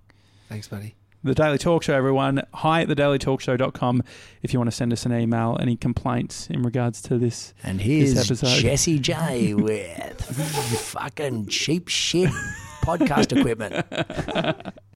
Thanks, buddy. the Daily Talk Show, everyone. Hi at thedailytalkshow.com if you want to send us an email, any complaints in regards to this. And here's this episode. Jesse J *laughs* with fucking cheap shit podcast equipment. *laughs*